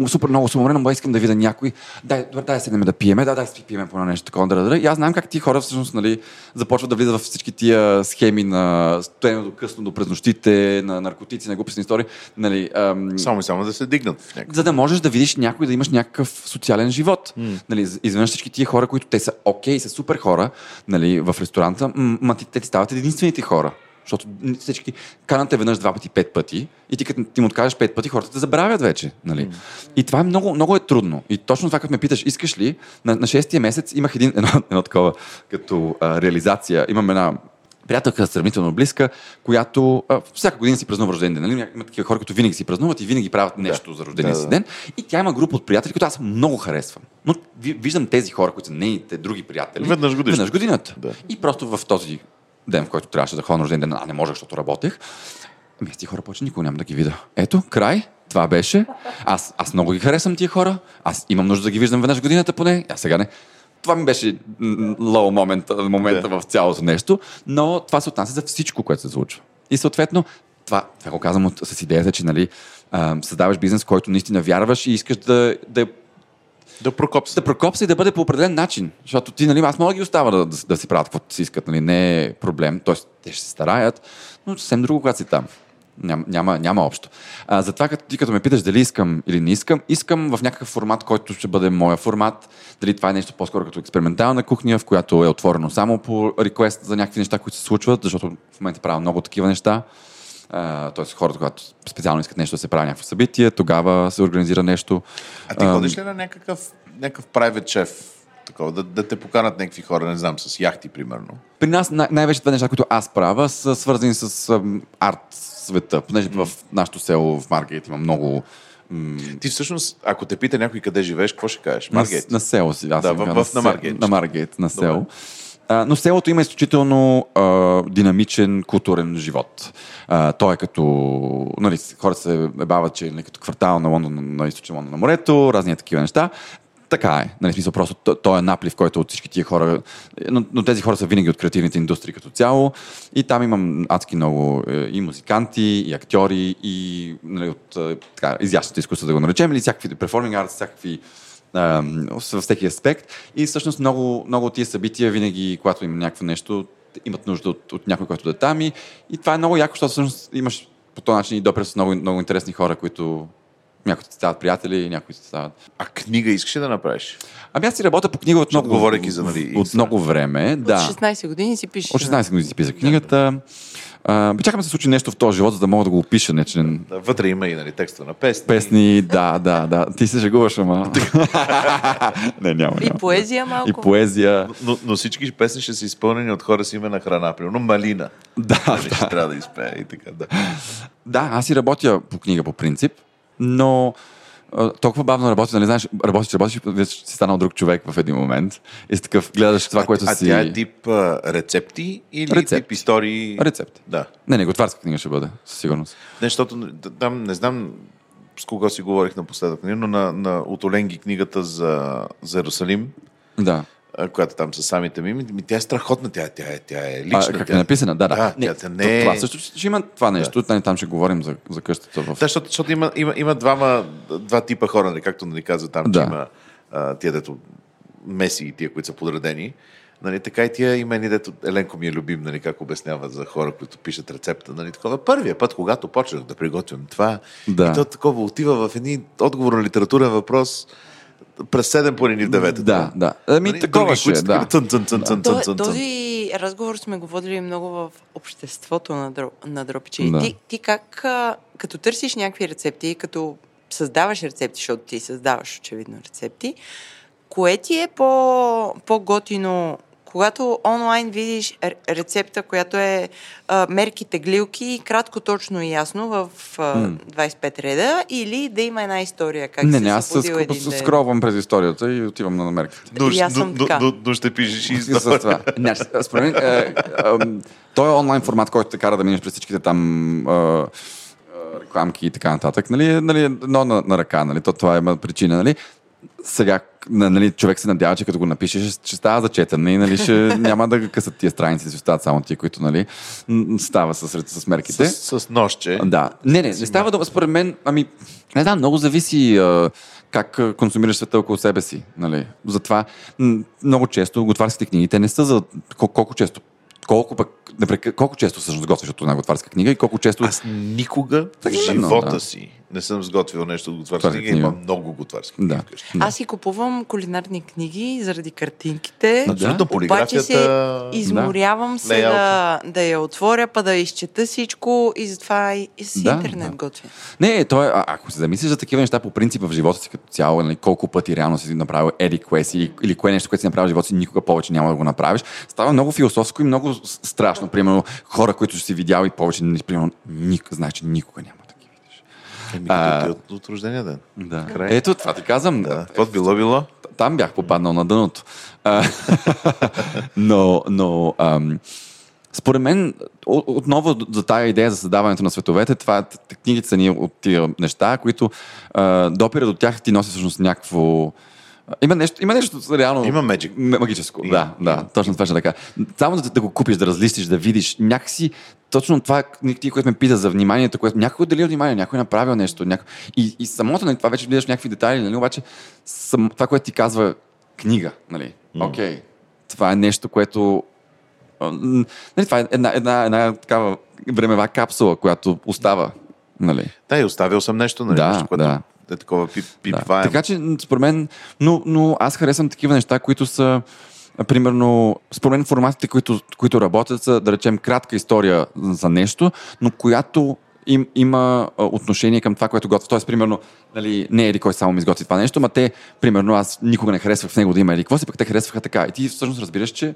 супер много съм уморен, но искам да видя някой. Дай, добре, дай да седнем да пиеме, да, дай да си пиеме по нещо такова. Да, да, да. И аз знам как ти хора всъщност нали, започват да влизат в всички тия схеми на стоене до късно, до през нощите, на наркотици, на глупостни истории. Нали, ам, Само и само да се дигнат някакъв. за да можеш да видиш някой, да имаш някакъв социален живот. Mm. Нали, из- изведнъж всички тия хора, които те са окей, са супер хора нали, в ресторанта, м- ма те ти стават единствените хора. Защото всички канат те веднъж два пъти, пет пъти и ти като ти му откажеш пет пъти, хората те забравят вече. Нали? Mm. И това е много, много е трудно. И точно това, като ме питаш, искаш ли, на, на шестия месец имах един, *laughs* едно, едно такова като а, реализация. Имам една приятелка, сравнително близка, която а, всяка година си празнува рожден ден. Нали? Има такива хора, които винаги си празнуват и винаги правят нещо за рождения Да, си да. ден. И тя има група от приятели, които аз много харесвам. Но ви- виждам тези хора, които са нейните други приятели. Веднъж годишно. Веднъж годината. Да. И просто в този ден, в който трябваше да ходя на рожден ден, а не можех, защото работех, ами тези хора повече никога няма да ги видя. Ето, край. Това беше. Аз, аз много ги харесвам тия хора. Аз имам нужда да ги виждам веднъж годината поне. А сега не. Това ми беше лоу момента, момента Да. в цялото нещо, но това се отнася за всичко, което се случва. И съответно, това, това го казвам от, с идеята, че нали, а, създаваш бизнес, който наистина вярваш и искаш да, да Да прокопса. да прокопса и да бъде по определен начин. Защото ти, нали, аз мога ги оставя да, да, да си правят каквото си искат, нали, не е проблем. Тоест, те ще се стараят, но съвсем друго, когато си там. Няма, няма, няма общо. А, затова, като ти като ме питаш дали искам или не искам, искам в някакъв формат, който ще бъде моя формат. Дали това е нещо по-скоро като експериментална кухня, в която е отворено само по реквест за някакви неща, които се случват, защото в момента правя много такива неща. Тоест хората, когато специално искат нещо да се прави някакво събитие, тогава се организира нещо. А ти ходиш ли на някакъв, някакъв private chef? Такова, да, да те поканат някакви хора, не знам, с яхти, примерно. При нас най- най-вече това неща, които аз правя, са свързани с ам, арт света. Понеже в нашото село в Маргейт има много... Ти всъщност, ако те пита някой къде живееш, какво ще кажеш? на, Маргейт. на село си. Аз Да, в- в- на Маргейт. На Маргейт, на село. Но селото има изключително а, динамичен културен живот. А, той е като... Нали, хората се ебават, че е като квартал на Лондон, на източен Лондон на морето, разни такива неща. Така е. Нали, смисъл, просто то- той е наплив, който от всички тия хора... Но, но тези хора са винаги от креативните индустрии като цяло. И там имам адски много е, и музиканти, и актьори, и нали, от е, така, изящното изкуство, да го наречем, или всякакви перформинг арт, всякакви във всеки аспект. И всъщност много, много от тия събития, винаги, когато има някакво нещо, имат нужда от, от някой, който да е там. И, и това е много яко, защото всъщност имаш по този начин и допир с много, много интересни хора, които някои ти стават приятели, някои ти стават. А книга искаш ли да направиш? Ами аз си работя по книга от много, говорейки за, нали, от много време. От Да. 16 години си пишеш. От 16 години си писах книгата. А, чакам да се случи нещо в този живот, за да мога да го опиша. Не, че Да, вътре има и нали, текста на песни. Песни, да, да, да. Ти се жегуваш, ама. *laughs* не, няма, И няма. поезия малко. И поезия. Но, но всички песни ще са изпълнени от хора с име на храна. Примерно Малина. Да, Нали, ще трябва да изпее и така. Да. Да, аз си работя по книга по принцип, но толкова бавно работя, нали знаеш, работиш, работиш, вече си станал друг човек в един момент. И си такъв, гледаш това, което а си... тя е тип а, рецепти или Рецепти. тип истории? Рецепти. Да. Не, не, готварска книга ще бъде, със сигурност. Не, защото там не знам с кого си говорих напоследък, нали, но на, на от Оленги книгата за, за Иерусалим, Да. А, която там са самите ми, ми, тя е страхотна, тя, тя, е, тя е А, лична. как тя, е написана? Да, да. Да, тя, тя не е... Това също ще има това нещо. Да. Там ще говорим за, за къщата в... Да, защото, защото има, има, има двама, два типа хора, нали, както нали, каза там, Да. че има а, тия, дето меси и тия, които са подредени. Нали, така и тия имени, дето Еленко ми е любим, нали, как обяснява за хора, които пишат рецепта. Нали, такова. Първия път, когато почнах да приготвям това, Да. и то такова отива в едни отговор на литературен въпрос през 7 планини в 9. Да, да. Ами, такова ще е, да. Тън, тън, тън, тън, тън, тън. Този разговор сме го водили много в обществото на, дро, на Дропича. Да. Ти, ти как, като търсиш някакви рецепти, като създаваш рецепти, защото ти създаваш очевидно рецепти, кое ти е по, по-готино, когато онлайн видиш рецепта, която е а, мерки, теглилки, кратко, точно и ясно в а, 25 реда, или да има една история, как Не, се не, аз с, събудил един с, ден? скровам през историята и отивам на намерките. Но, И аз съм но, така. но, но, ще пишеш и история. това. Не, според мен, е, той е онлайн формат, който те кара да минеш през всичките там е, рекламки и така нататък. Нали, нали, едно на, на ръка, нали, то това има причина. Нали. Сега нали, човек се надява, че като го напише, ще, ще става за четене и нали, ще, *laughs* няма да късат тия страници, ще остават само тия, които нали, става с, с мерките. С, с нощче. Да. Не, не, не става дума, според мен, ами, не знам, много зависи а, как консумираш света около себе си. Нали? Затова много често готварските книги, те не са за кол- колко често колко, пък, колко често всъщност готвиш от една готварска книга и колко често... Аз никога в живота да. си не съм сготвил нещо от Готварска книга. Има книга. много готварски книги Да. вкъщи. да. Аз си купувам кулинарни книги заради картинките. Абсолютно Да. Обаче се изморявам се да, да я отворя, па да изчета всичко и затова и, и с Да, интернет да. готвя. Не, той, а, ако се замислиш за такива неща по принцип в живота си като цяло, нали, колко пъти реално си направил еди кое си или, или кое нещо, което си направил в живота си, никога повече няма да го направиш, става много философско и много страшно. Примерно, хора, които си видял и повече, ни- примерно, никога, знаеш, че никога няма да. Еми, А, ти от, от рождения ден. Да. Край. Ето, това ти казвам. Да. Какво било било? Там бях попаднал на дъното. А, *laughs* но, но ам, според мен, отново за тая идея за създаването на световете, това книгите са ни от тия неща, които а, допира до тях ти носи всъщност някакво има нещо, има нещо реално Има magic. магическо. Има, да, да, точно това ще така. Само да, да го купиш, да разлистиш, да видиш, някакси точно това, ти, което ме пита за вниманието, което някой отделил внимание, някой е направил нещо. Някой... И, и самото, нали, това вече влизаш в някакви детайли, нали, обаче сам, това, което ти казва книга, нали, окей, okay, това е нещо, което нали, това е една, една, една такава времева капсула, която остава. Нали. Да, и оставил съм нещо, нали, Да, нещо, което да. Е такова пип, пип Да. Така че, според мен, но, но аз харесвам такива неща, които са, примерно, според мен форматите, които, които работят са, да речем, кратка история за нещо, но която им, има отношение към това, което готвя. Тоест, примерно, нали, не е еди кой само ми изготви това нещо, ма те, примерно, аз никога не харесвах в него да има еди какво си, пък те харесваха така. И ти всъщност разбираш, че,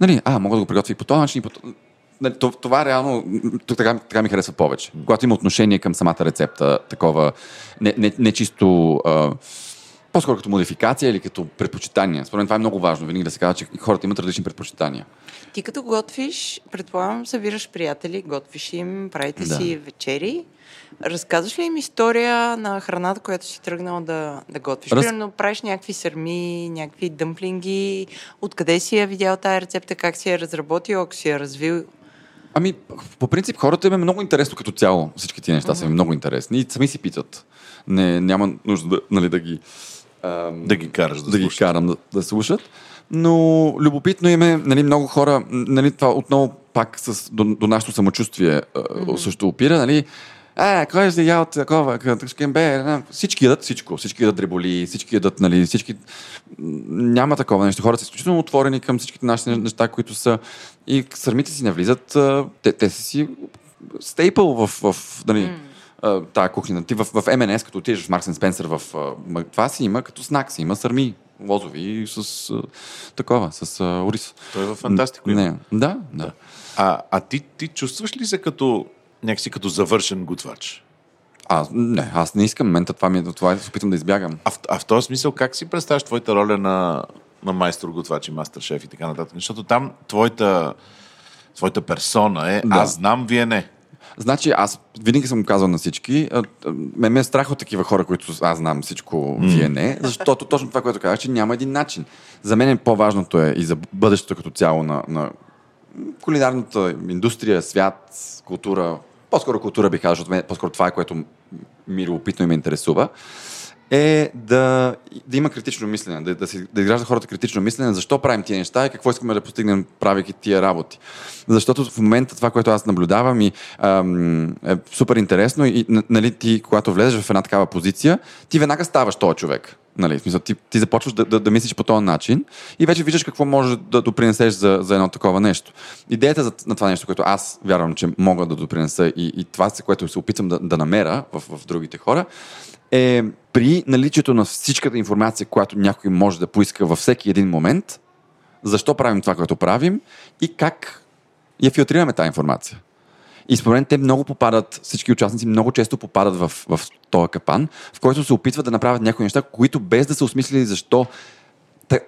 нали, а, мога да го приготвя и по този начин, и по този то- Това реално, тук така, така ми харесва повече. Когато има отношение към самата рецепта, такова, не, не, не чисто, а, по-скоро като модификация или като предпочитания. Според мен това е много важно. Винаги да се казва, че хората имат различни предпочитания. Ти като готвиш, предполагам, събираш приятели, готвиш им, правите Да. си вечери. Разказваш ли им история на храната, която си тръгнал да, да готвиш? Раз- Примерно правиш някакви сърми, някакви дъмплинги. Откъде си я видял тази рецепта, как си я разработил, ако си я развил? Ами, по принцип, хората им е много интересно като цяло. Всички тия неща са им много интересни. И сами си питат. Не, няма нужда да, нали, да ги... ам, Да ги караш да да ги слушат. карам да, да слушат. Но любопитно им е, нали, много хора, нали, това отново пак с, до, до нашето самочувствие mm-hmm. също опира, нали, е, кой е ял такова, всички ядат всичко, всички ядат дреболи, всички ядат, нали, всички... Няма такова нещо. Хората са изключително отворени към всичките наши неща, които са... И сърмите си не влизат, а, те, те са си стейпъл в, в нали, mm. тази кухня. Ти в, в МНС, като отидеш в Марксен Спенсър, в, а, това си има като знак, си има сърми лозови с а, такова, с а, ориз. Той е във фантастико. Не, да, да. А, а ти, ти чувстваш ли се като някакси като завършен готвач? Аз, не, аз не искам мента, това ми е, това се опитам да избягам. А в, а в този смисъл, как си представяш твоята роля на, на майстор готвач и мастер шеф и така нататък? Защото там твоята, твоята персона е Да. аз знам, вие не. Значи аз винаги съм го казвал на всички, а, а, ме, ме е страх от такива хора, които аз знам всичко, вие не, защото точно това, което казах, че няма един начин. За мен по-важното е и за бъдещето като цяло на, на кулинарната индустрия, свят, култура, по-скоро култура бих казал, защото мен, по-скоро това е, което ми е любопитно и ме интересува, е да, да има критично мислене, да, да, си, да изгражда хората критично мислене, защо правим тия неща и какво искаме да постигнем, правейки тия работи. Защото в момента това, което аз наблюдавам и ам, е супер интересно и нали, ти, когато влезеш в една такава позиция, ти веднага ставаш този човек. Нали, в смисъл, ти, ти започваш да, да, да мислиш по този начин и вече виждаш какво може да допринесеш за, за едно такова нещо. Идеята за, на това нещо, което аз вярвам, че мога да допринеса и, и това, което се опитвам да, да намеря в, в другите хора, е при наличието на всичката информация, която някой може да поиска във всеки един момент, защо правим това, което правим и как я филтрираме тази информация. И според мен те много попадат, всички участници много често попадат в, в този капан, в който се опитват да направят някои неща, които без да са осмислили защо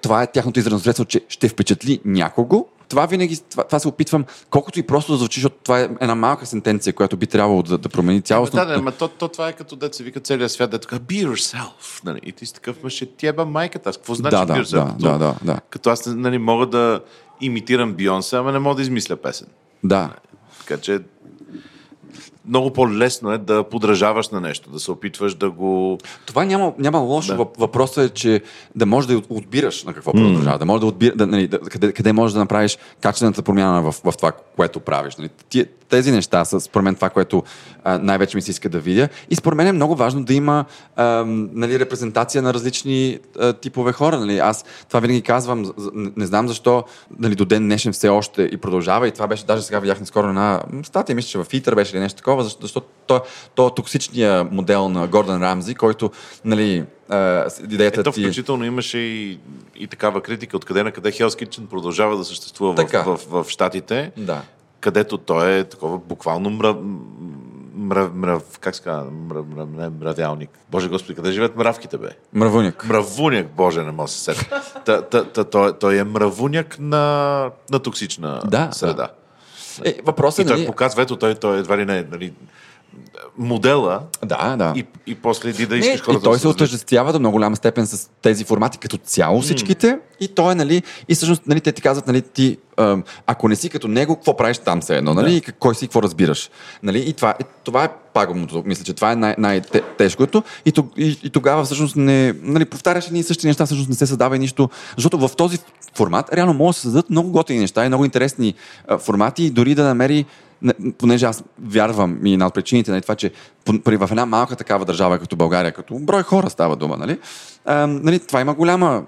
това е тяхното изразно средство, че ще впечатли някого. Това винаги, това, това се опитвам, колкото и просто да звучи, защото това е една малка сентенция, която би трябвало да, да промени цялостно. Да, да, ма то, то, това е като се вика целият свят, да е така, be yourself. Нали? И ти си такъв, ма ще ти еба майката. Аз какво значи да, be yourself? да, като, да, да, да. като аз нали, мога да имитирам Бионсе, ама не мога да измисля песен. да. Така че много по-лесно е да подражаваш на нещо, да се опитваш да го... Това няма, няма лошо. Да. Въпросът е, че да можеш да отбираш на какво продължава. Да можеш да отбира, да, нали, да, къде, къде можеш да направиш качествената промяна в, в това, което правиш. Нали. Тези неща са, според мен, това, което а, най-вече ми се иска да видя. И според мен е много важно да има а, нали, репрезентация на различни а, типове хора. Нали. Аз това винаги казвам, не, знам защо нали, до ден днешен все още и продължава. И това беше, даже сега видях наскоро м, статия, мисля, че в Фитър беше или нещо такова, защо- защото то, то токсичния модел на Гордон Рамзи, който нали, а, с- идеята Ето, ти... включително имаше и, и такава критика, откъде на къде Hell's Kitchen продължава да съществува Така. в, в, в Штатите, Да. където той е такова буквално мръв, мръв, мръв как се казва, мръв, мръв, не, мравялник. Боже Господи, къде живеят мравките, бе? Мравуняк. Мравуняк, Боже, не мога да се сетя. Той, той е мравуняк на, на токсична Да, среда. Е, въпросът И е, той нали, показва, ето той, той едва ли не, нали, модела Да, да. и, и после иди да искаш и хората той да се отъждествява до много голяма степен с тези формати като цяло всичките. И той е, нали, и всъщност, нали, те ти казват, нали, ти, ако не си като него, какво правиш там се едно, нали, и как- кой си, какво разбираш. Нали, и това, и това е пагубното. Мисля, че това е най- най-тежкото. И, тог- и, и, тогава всъщност не, нали, повтаряш едни и същи неща, всъщност не се създава и нищо. Защото в този формат реално може да се създадат много готини неща и много интересни а, формати, и дори да намери понеже аз вярвам и една от причините на това, че в една малка такава държава като България, като брой хора става дума, нали, нали това има голяма,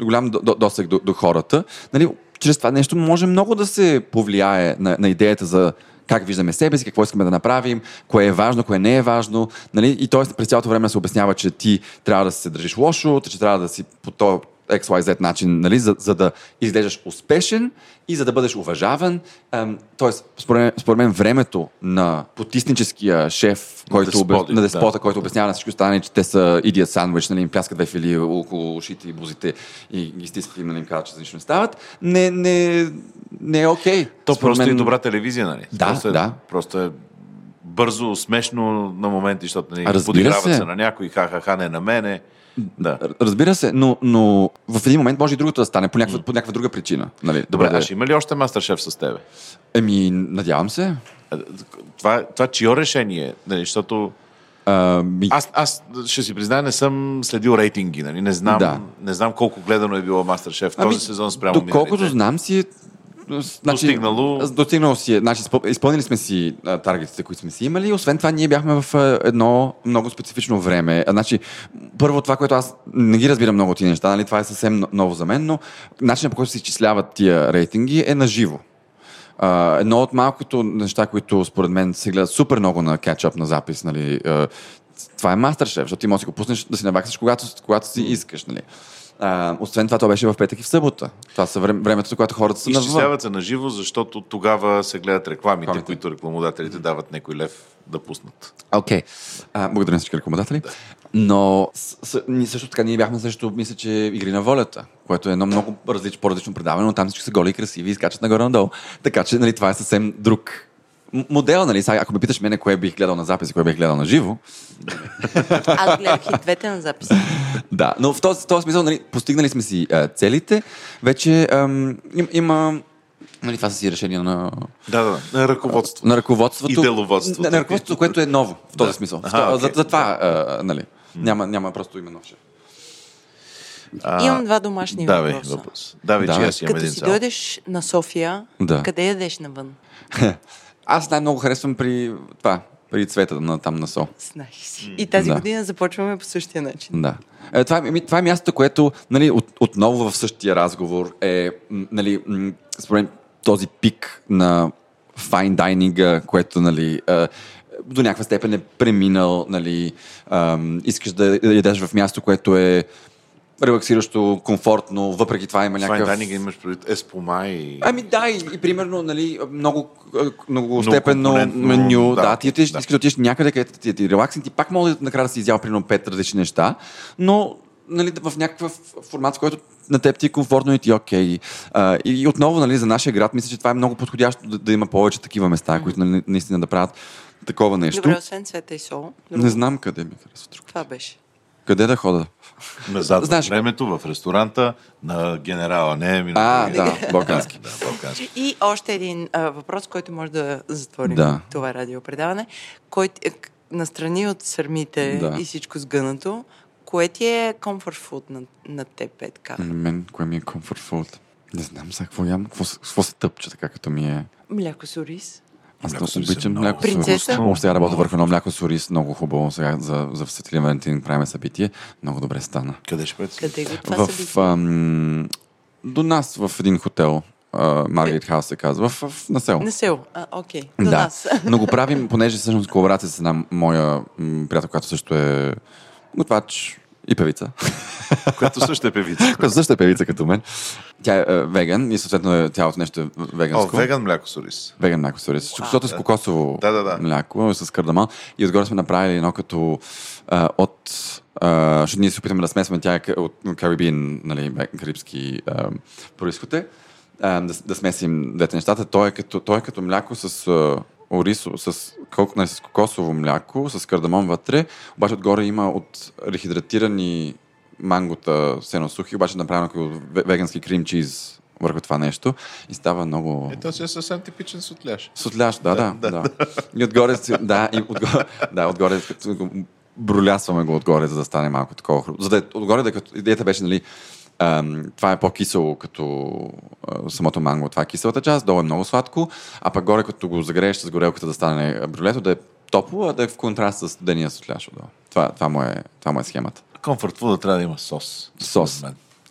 голям до- до- досег до, до хората. Нали, чрез това нещо може много да се повлияе на, на идеята за как виждаме себе си, какво искаме да направим, кое е важно, кое не е важно. Нали? И т.е. през цялото време се обяснява, че ти трябва да се държиш лошо, че трябва да си по то XYZ начин, нали, за, за да изглеждаш успешен и за да бъдеш уважаван. Ем, тоест, според, мен- според мен времето на потисническия шеф, който, деспоти, обяс- на деспота, да. който обяснява на всички останали, че те са идият сандвич, нали, им пляскат две фили около ушите и бузите и ги стискат и нали, им казват, че за нищо не стават, не, не, не е окей. То Според просто мен- е добра телевизия, нали? Да, просто е, да. Просто е бързо, смешно на моменти, защото нали, подиграват се. се на някой, ха-ха-ха, не на мене. Да. Разбира се, но, но в един момент може и другото да стане по някаква, по някаква друга причина. Нали, Добре, да а ще има ли още мастер-шеф с тебе? Еми, надявам се. Това, това чио решение? Нали, защото А, ми, аз, аз ще си призная, не съм следил рейтинги. Нали? Не, знам, Да. не знам колко гледано е било мастер-шеф този сезон спрямо Доколкото миналите. знам си, значи, Достигнало. Достигнало си. е. Значи, изпъл- изпълнили сме си а, таргетите, които сме си имали. Освен това, ние бяхме в а, едно много специфично време. А, Значи, първо това, което аз не ги разбирам много тези неща, нали? това е съвсем но- ново за мен, но начинът по който се изчисляват тия рейтинги е на живо. Uh, едно от малкото неща, които според мен се гледат супер много на кетчъп на запис, нали, uh, това е мастер-шеф, защото ти можеш да си го пуснеш да си наваксаш когато, когато си искаш. Нали. Uh, освен това, то беше в петък и в събота. Това са време, времето, когато хората са. Изчисляват се на живо, защото тогава се гледат рекламите, Рекламите. които рекламодателите дават някой лев да пуснат. Окей. Okay. Благодаря на всички рекламодатели. Но с, с, ние също така ние бяхме също, мисля, че Игри на волята, което е едно много различно, по-различно предаване, но там всички са голи и красиви и скачат нагоре-надолу. Така че нали, това е съвсем друг м- модел, нали? Сега, ако ме питаш мене кое бих гледал на запис и кое бих гледал на живо, Аз гледах и двете на записа. *laughs* да. Но в този, този смисъл, нали, постигнали сме си а, целите. Вече ам, им, има Нали, това са си решения на, Да, да, на ръководство. на ръководството. И деловодството. На, на ръководството, което е ново в този Да. смисъл. За, окей. за, за това, а, нали, няма, няма просто име нов шеф. А, Имам два домашни Давай, въпроса. въпрос. Давай, че Давай. аз имам Като един си цял. дойдеш на София, Да. къде ядеш навън? *laughs* Аз най-много харесвам при това, при цвета на, там на Сол. Знаех си. И тази Да. година започваме по същия начин. Да. Е, това, е, това е мястото, което нали, от, отново в същия разговор е нали, според този пик на файн дайнинга, което нали, е, до някаква степен е преминал, нали, ам, искаш да ядеш в място, което е релаксиращо, комфортно, въпреки това има Това е някакъв... Данига имаш предвид еспома и... Ами да, и, и примерно, нали, много, много степенно меню. Да, да, ти отиш, да. искаш да отидеш някъде, където ти, ти е релаксен, ти пак може да накрая да си изял примерно пет различни неща, но нали, в някакъв формат, в който на теб ти е комфортно и ти е окей. И, и отново, нали, за нашия град, мисля, че това е много подходящо да, да има повече такива места, които нали, наистина да правят такова нещо. Добре, освен цвета и сол. Друго. Не знам къде ми харесва друго. Това беше. Къде да хода? Назад Знаеш- времето в ресторанта на генерала, не ми А, да, балкански. да, балкански. И още един а, въпрос, който може да затворим Да. това радиопредаване. Кой е, настрани от сърмите Да. и всичко сгънато, кое ти е comfort food на, на теб, е така? На мен, кое ми е comfort food? Не знам сега какво ям, какво, какво се тъпче така като ми е. Мляко с ориз. Аз Мляко обичам мляко с? Много сега работя върху едно мляко с ориз, много хубаво сега за, за Светлин Валентин правим събитие. Много добре стана. Къде ще бъде? Къде го това в, ам, до нас в един хотел, Маргарет Хаус се казва, в, в насел. Не село. А, окей. До Да, нас. *laughs* но го правим, понеже всъщност колаборация с една моя м, приятел, която също е готвач и певица. Която също е певица. *laughs* която също е певица като мен. Тя е, е веган и съответно е, цялото нещо е О, веганско. веган мляко с ориз. Веган мляко с ориз. Защото е с кокосово Да, да, да. мляко, с кардамон. И отгоре сме направили едно като а, от... А, защото ние се опитаме да смесваме тя е от Карибин, нали, карибски происход е. Да, да смесим двете нещата. Той е като, той е като мляко с орисо, с, колко, не, с кокосово мляко, с кардамон вътре, обаче отгоре има от рехидратирани мангота, сено сухи, обаче направено ве- вегански крим чиз върху това нещо и става много... Ето си е съвсем типичен сутляш. Сутляш, да, да, да. да. И отгоре, да, и отгоре, да, отгоре бролясваме го отгоре, за да стане малко такова. За да е, отгоре, да, като идеята беше, нали, ам, това е по-кисело като а, самото манго, това е киселата част, долу е много сладко, а пък горе, като го загрееш с горелката да стане брюлето, да е топло, а да е в контраст с студения сутляш отдолу. Това, това, му е, това му е схемата. Комфорт фуда трябва да има сос. Сос.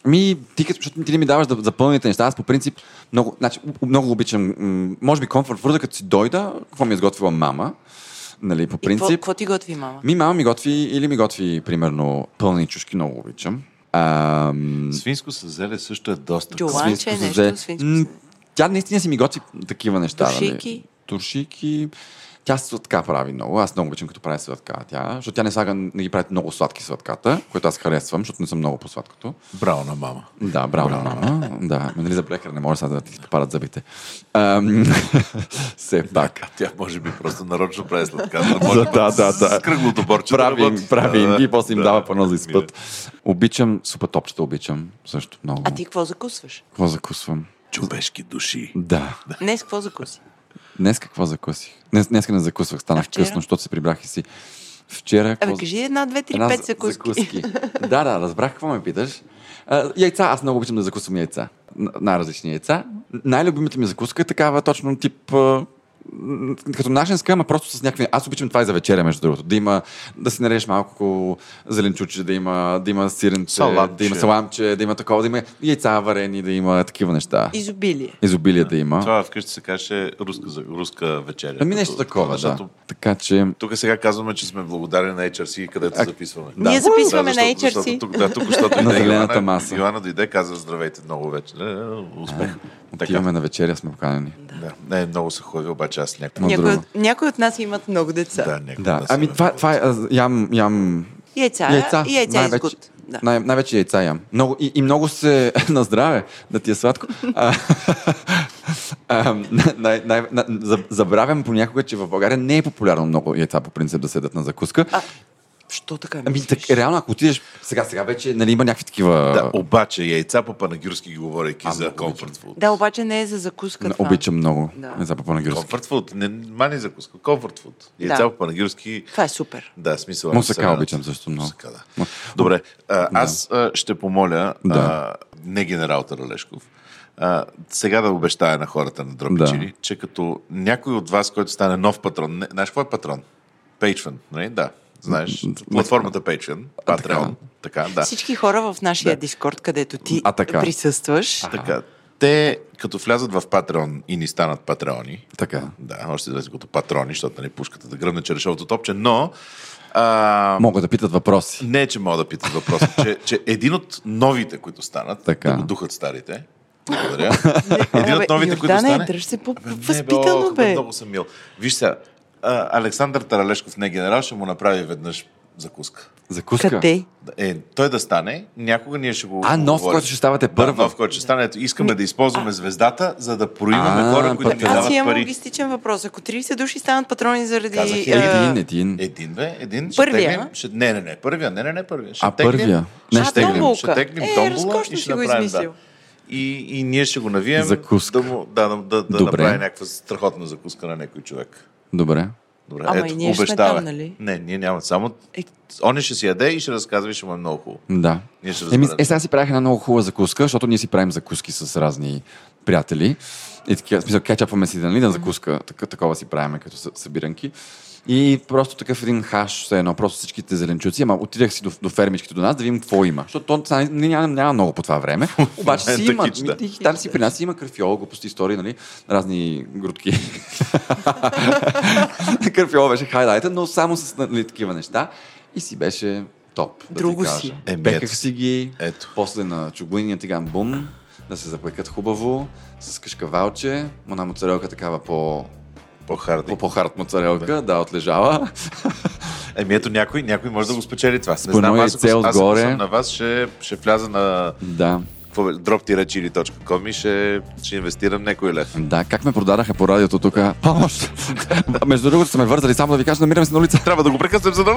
Ми, ти, като, защото ти не ми даваш да, за пълните неща, аз по принцип много, значи, много обичам, м, може би комфорт фуда, като си дойда, какво ми е изготвила мама, нали, по И какво, принцип. какво ти готви мама? Ми мама ми готви, или ми готви, примерно, пълни чушки, много обичам. Ам, Свинско с зеле също е доста. Джола. класично. Ланче, свинско нещо, свинско М. Тя наистина си ми готви такива неща. Туршики? Нали? Туршики. Тя сладка прави много. Аз много обичам като прави сладка. Тя, защото тя не слага, не ги прави много сладки сладката, което аз харесвам, защото не съм много по сладкото. Браво на мама. Да, браво на мама. Да, ме, нали за брекер не може сега да ти попадат зъбите. Ам, *laughs* Все пак. Тя може би просто нарочно прави сладка. Да, Да, да, да. С кръглото борче. Прави, прави им ги после им да. дава по едно за изпът. Обичам супа топчета, обичам също много. А ти какво закусваш? Какво закусвам? Човешки души. Да. Днес какво закуси? Днес какво закусих? Днес, днеска не закусвах, станах късно, защото се прибрах и си. Вчера... Абе, кажи една, две, три, Една пет за- закуски. *laughs* да, да, разбрах какво ме питаш. А, яйца, аз много обичам да закусвам яйца. Н- Най-различни яйца. Най-любимата ми закуска е такава точно тип а, като нашенска, ама просто с някакви... Аз обичам това и за вечеря, между другото. Да има, да си нарежеш малко зеленчуче, да има, да има сиренче, Салатче. да има саламче, да има такова, да има яйца варени, да има такива неща. Изобилие. Изобилие да има. Това вкъщи се каже руска, руска вечеря. Ами нещо такова, да. защото Така че... Тук сега казваме, че сме благодарни на HRC, където записваме. Ние записваме Да, на защото- защото HRC. Тук, да, тук, защото *laughs* На дойде зелената маса. Йоанна дойде, каза здравейте много вече. Е, е, Успех. Така. Отиваме на вечеря, сме поканени. Да. Не, много са хубави, обаче някакво... Но Някои, друго. от- някои от нас имат много деца. Да, някакво Да, ами това, това е, ям, ям Яйца, яйца. яйца най-вече, изгод. Да. най- най-вече яйца ям. Много, и, и много се *laughs* на здраве, да ти е сладко. А, *laughs* а, най, най, най, за- забравям понякога, че в България не е популярно много яйца по принцип да седат на закуска. А, Що така Ами, мислиш? так, реално, ако отидеш сега, сега вече нали, има някакви такива... Да, обаче яйца по панагюрски говорейки А, за комфорт фуд. Да, обаче не е за закуска М, това. Обичам много Да. яйца по панагюрски. Комфорт фуд. Не, мани закуска. Комфорт фуд. Яйца Да. по панагюрски. Това е супер. Да, смисъл. Мусака обичам също много. Мусака, да. Добре, а, аз а, ще помоля Да. а, не генерал Таралешков, а, сега да обещая на хората на Дропичили, Да. че като някой от вас, който стане нов патрон, не, знаеш какво е патрон? Patreon, нали? Да. Знаеш, платформата Patreon, Patreon, така, да. Всички хора в нашия Да. Дискорд, където ти А, така. присъстваш, Така, те като влязат в Patreon и ни станат патреони, Така. да, още да като патрони, защото нали, пушката да гръмне черешовото топче, но а, Могат да питат въпроси. Не, че мога да питат въпроса, че, че един от новите, които станат, Така. да го духат старите, благодаря. един от новите, които Йордане, стане... дръж се по-възпитано, бе. Много съм мил. Виж сега, а, Александър Таралешков, не генерал, ще му направи веднъж закуска. Закуска. Къде? Е, той да стане, някога ние ще го А, нов, който ще ставате първа. Да, нов, който ще стане. Искаме да използваме звездата, за да проимаме А, хора, които ни аз Аз дават имам пари. логистичен въпрос. Ако 30 души станат патрони заради... Казах Един, един. Един, бе, един. Първия? Ще теглим, ще, не, не, не, първия, не, не, не, първия. Ще А, теглим, първия? Не, ще теглим. томболка. Ще теглим Е, томбола разкошно и ще го направим, да. И, и ние ще го навием Закуска. да, му, да, да, да, да направи някаква страхотна закуска на някой човек. Добре. Добре, Ама ето, и ние ще сме там, нали? Не, ние няма. Само Е. он ще си яде и ще разказва и ще му е много хубаво. Да. Ние ще Еми, е, сега си правих една много хубава закуска, защото ние си правим закуски с разни приятели. И такива, в смисъл, кетчапваме си, нали, на закуска, така, такова си правим като съ- събиранки. И просто такъв един хаш, все едно, просто всичките зеленчуци, ама отидах си до, до фермичките до нас да видим какво има. Защото то, не, няма, няма много по това време. *laughs* Обаче си момента има. да. Там си при нас има кърфиол, глупости истории, нали, разни грудки. *laughs* кърфиол беше хайлайта, но само с нали, такива неща. И си беше топ. Да Друго ти кажа. си. Е, Пеках ето. си ги, Ето. после на чугуиния тиган бум, да се запекат хубаво, с кашкавалче, една моцарелка такава по, По-харди. по, по-хард моцарелка, да, отлежава. Еми ето някой, някой може да го спечели това. Не знам, мен аз, ако, аз съм на вас, ще, ще вляза на да. drop-chili.com и ще, ще инвестирам някой лев. Да, как ме продадаха по радиото тук. Помощ! Между другото, са ме вързали, само да ви кажа, намираме се на улица. Трябва да го прекъснем, за да...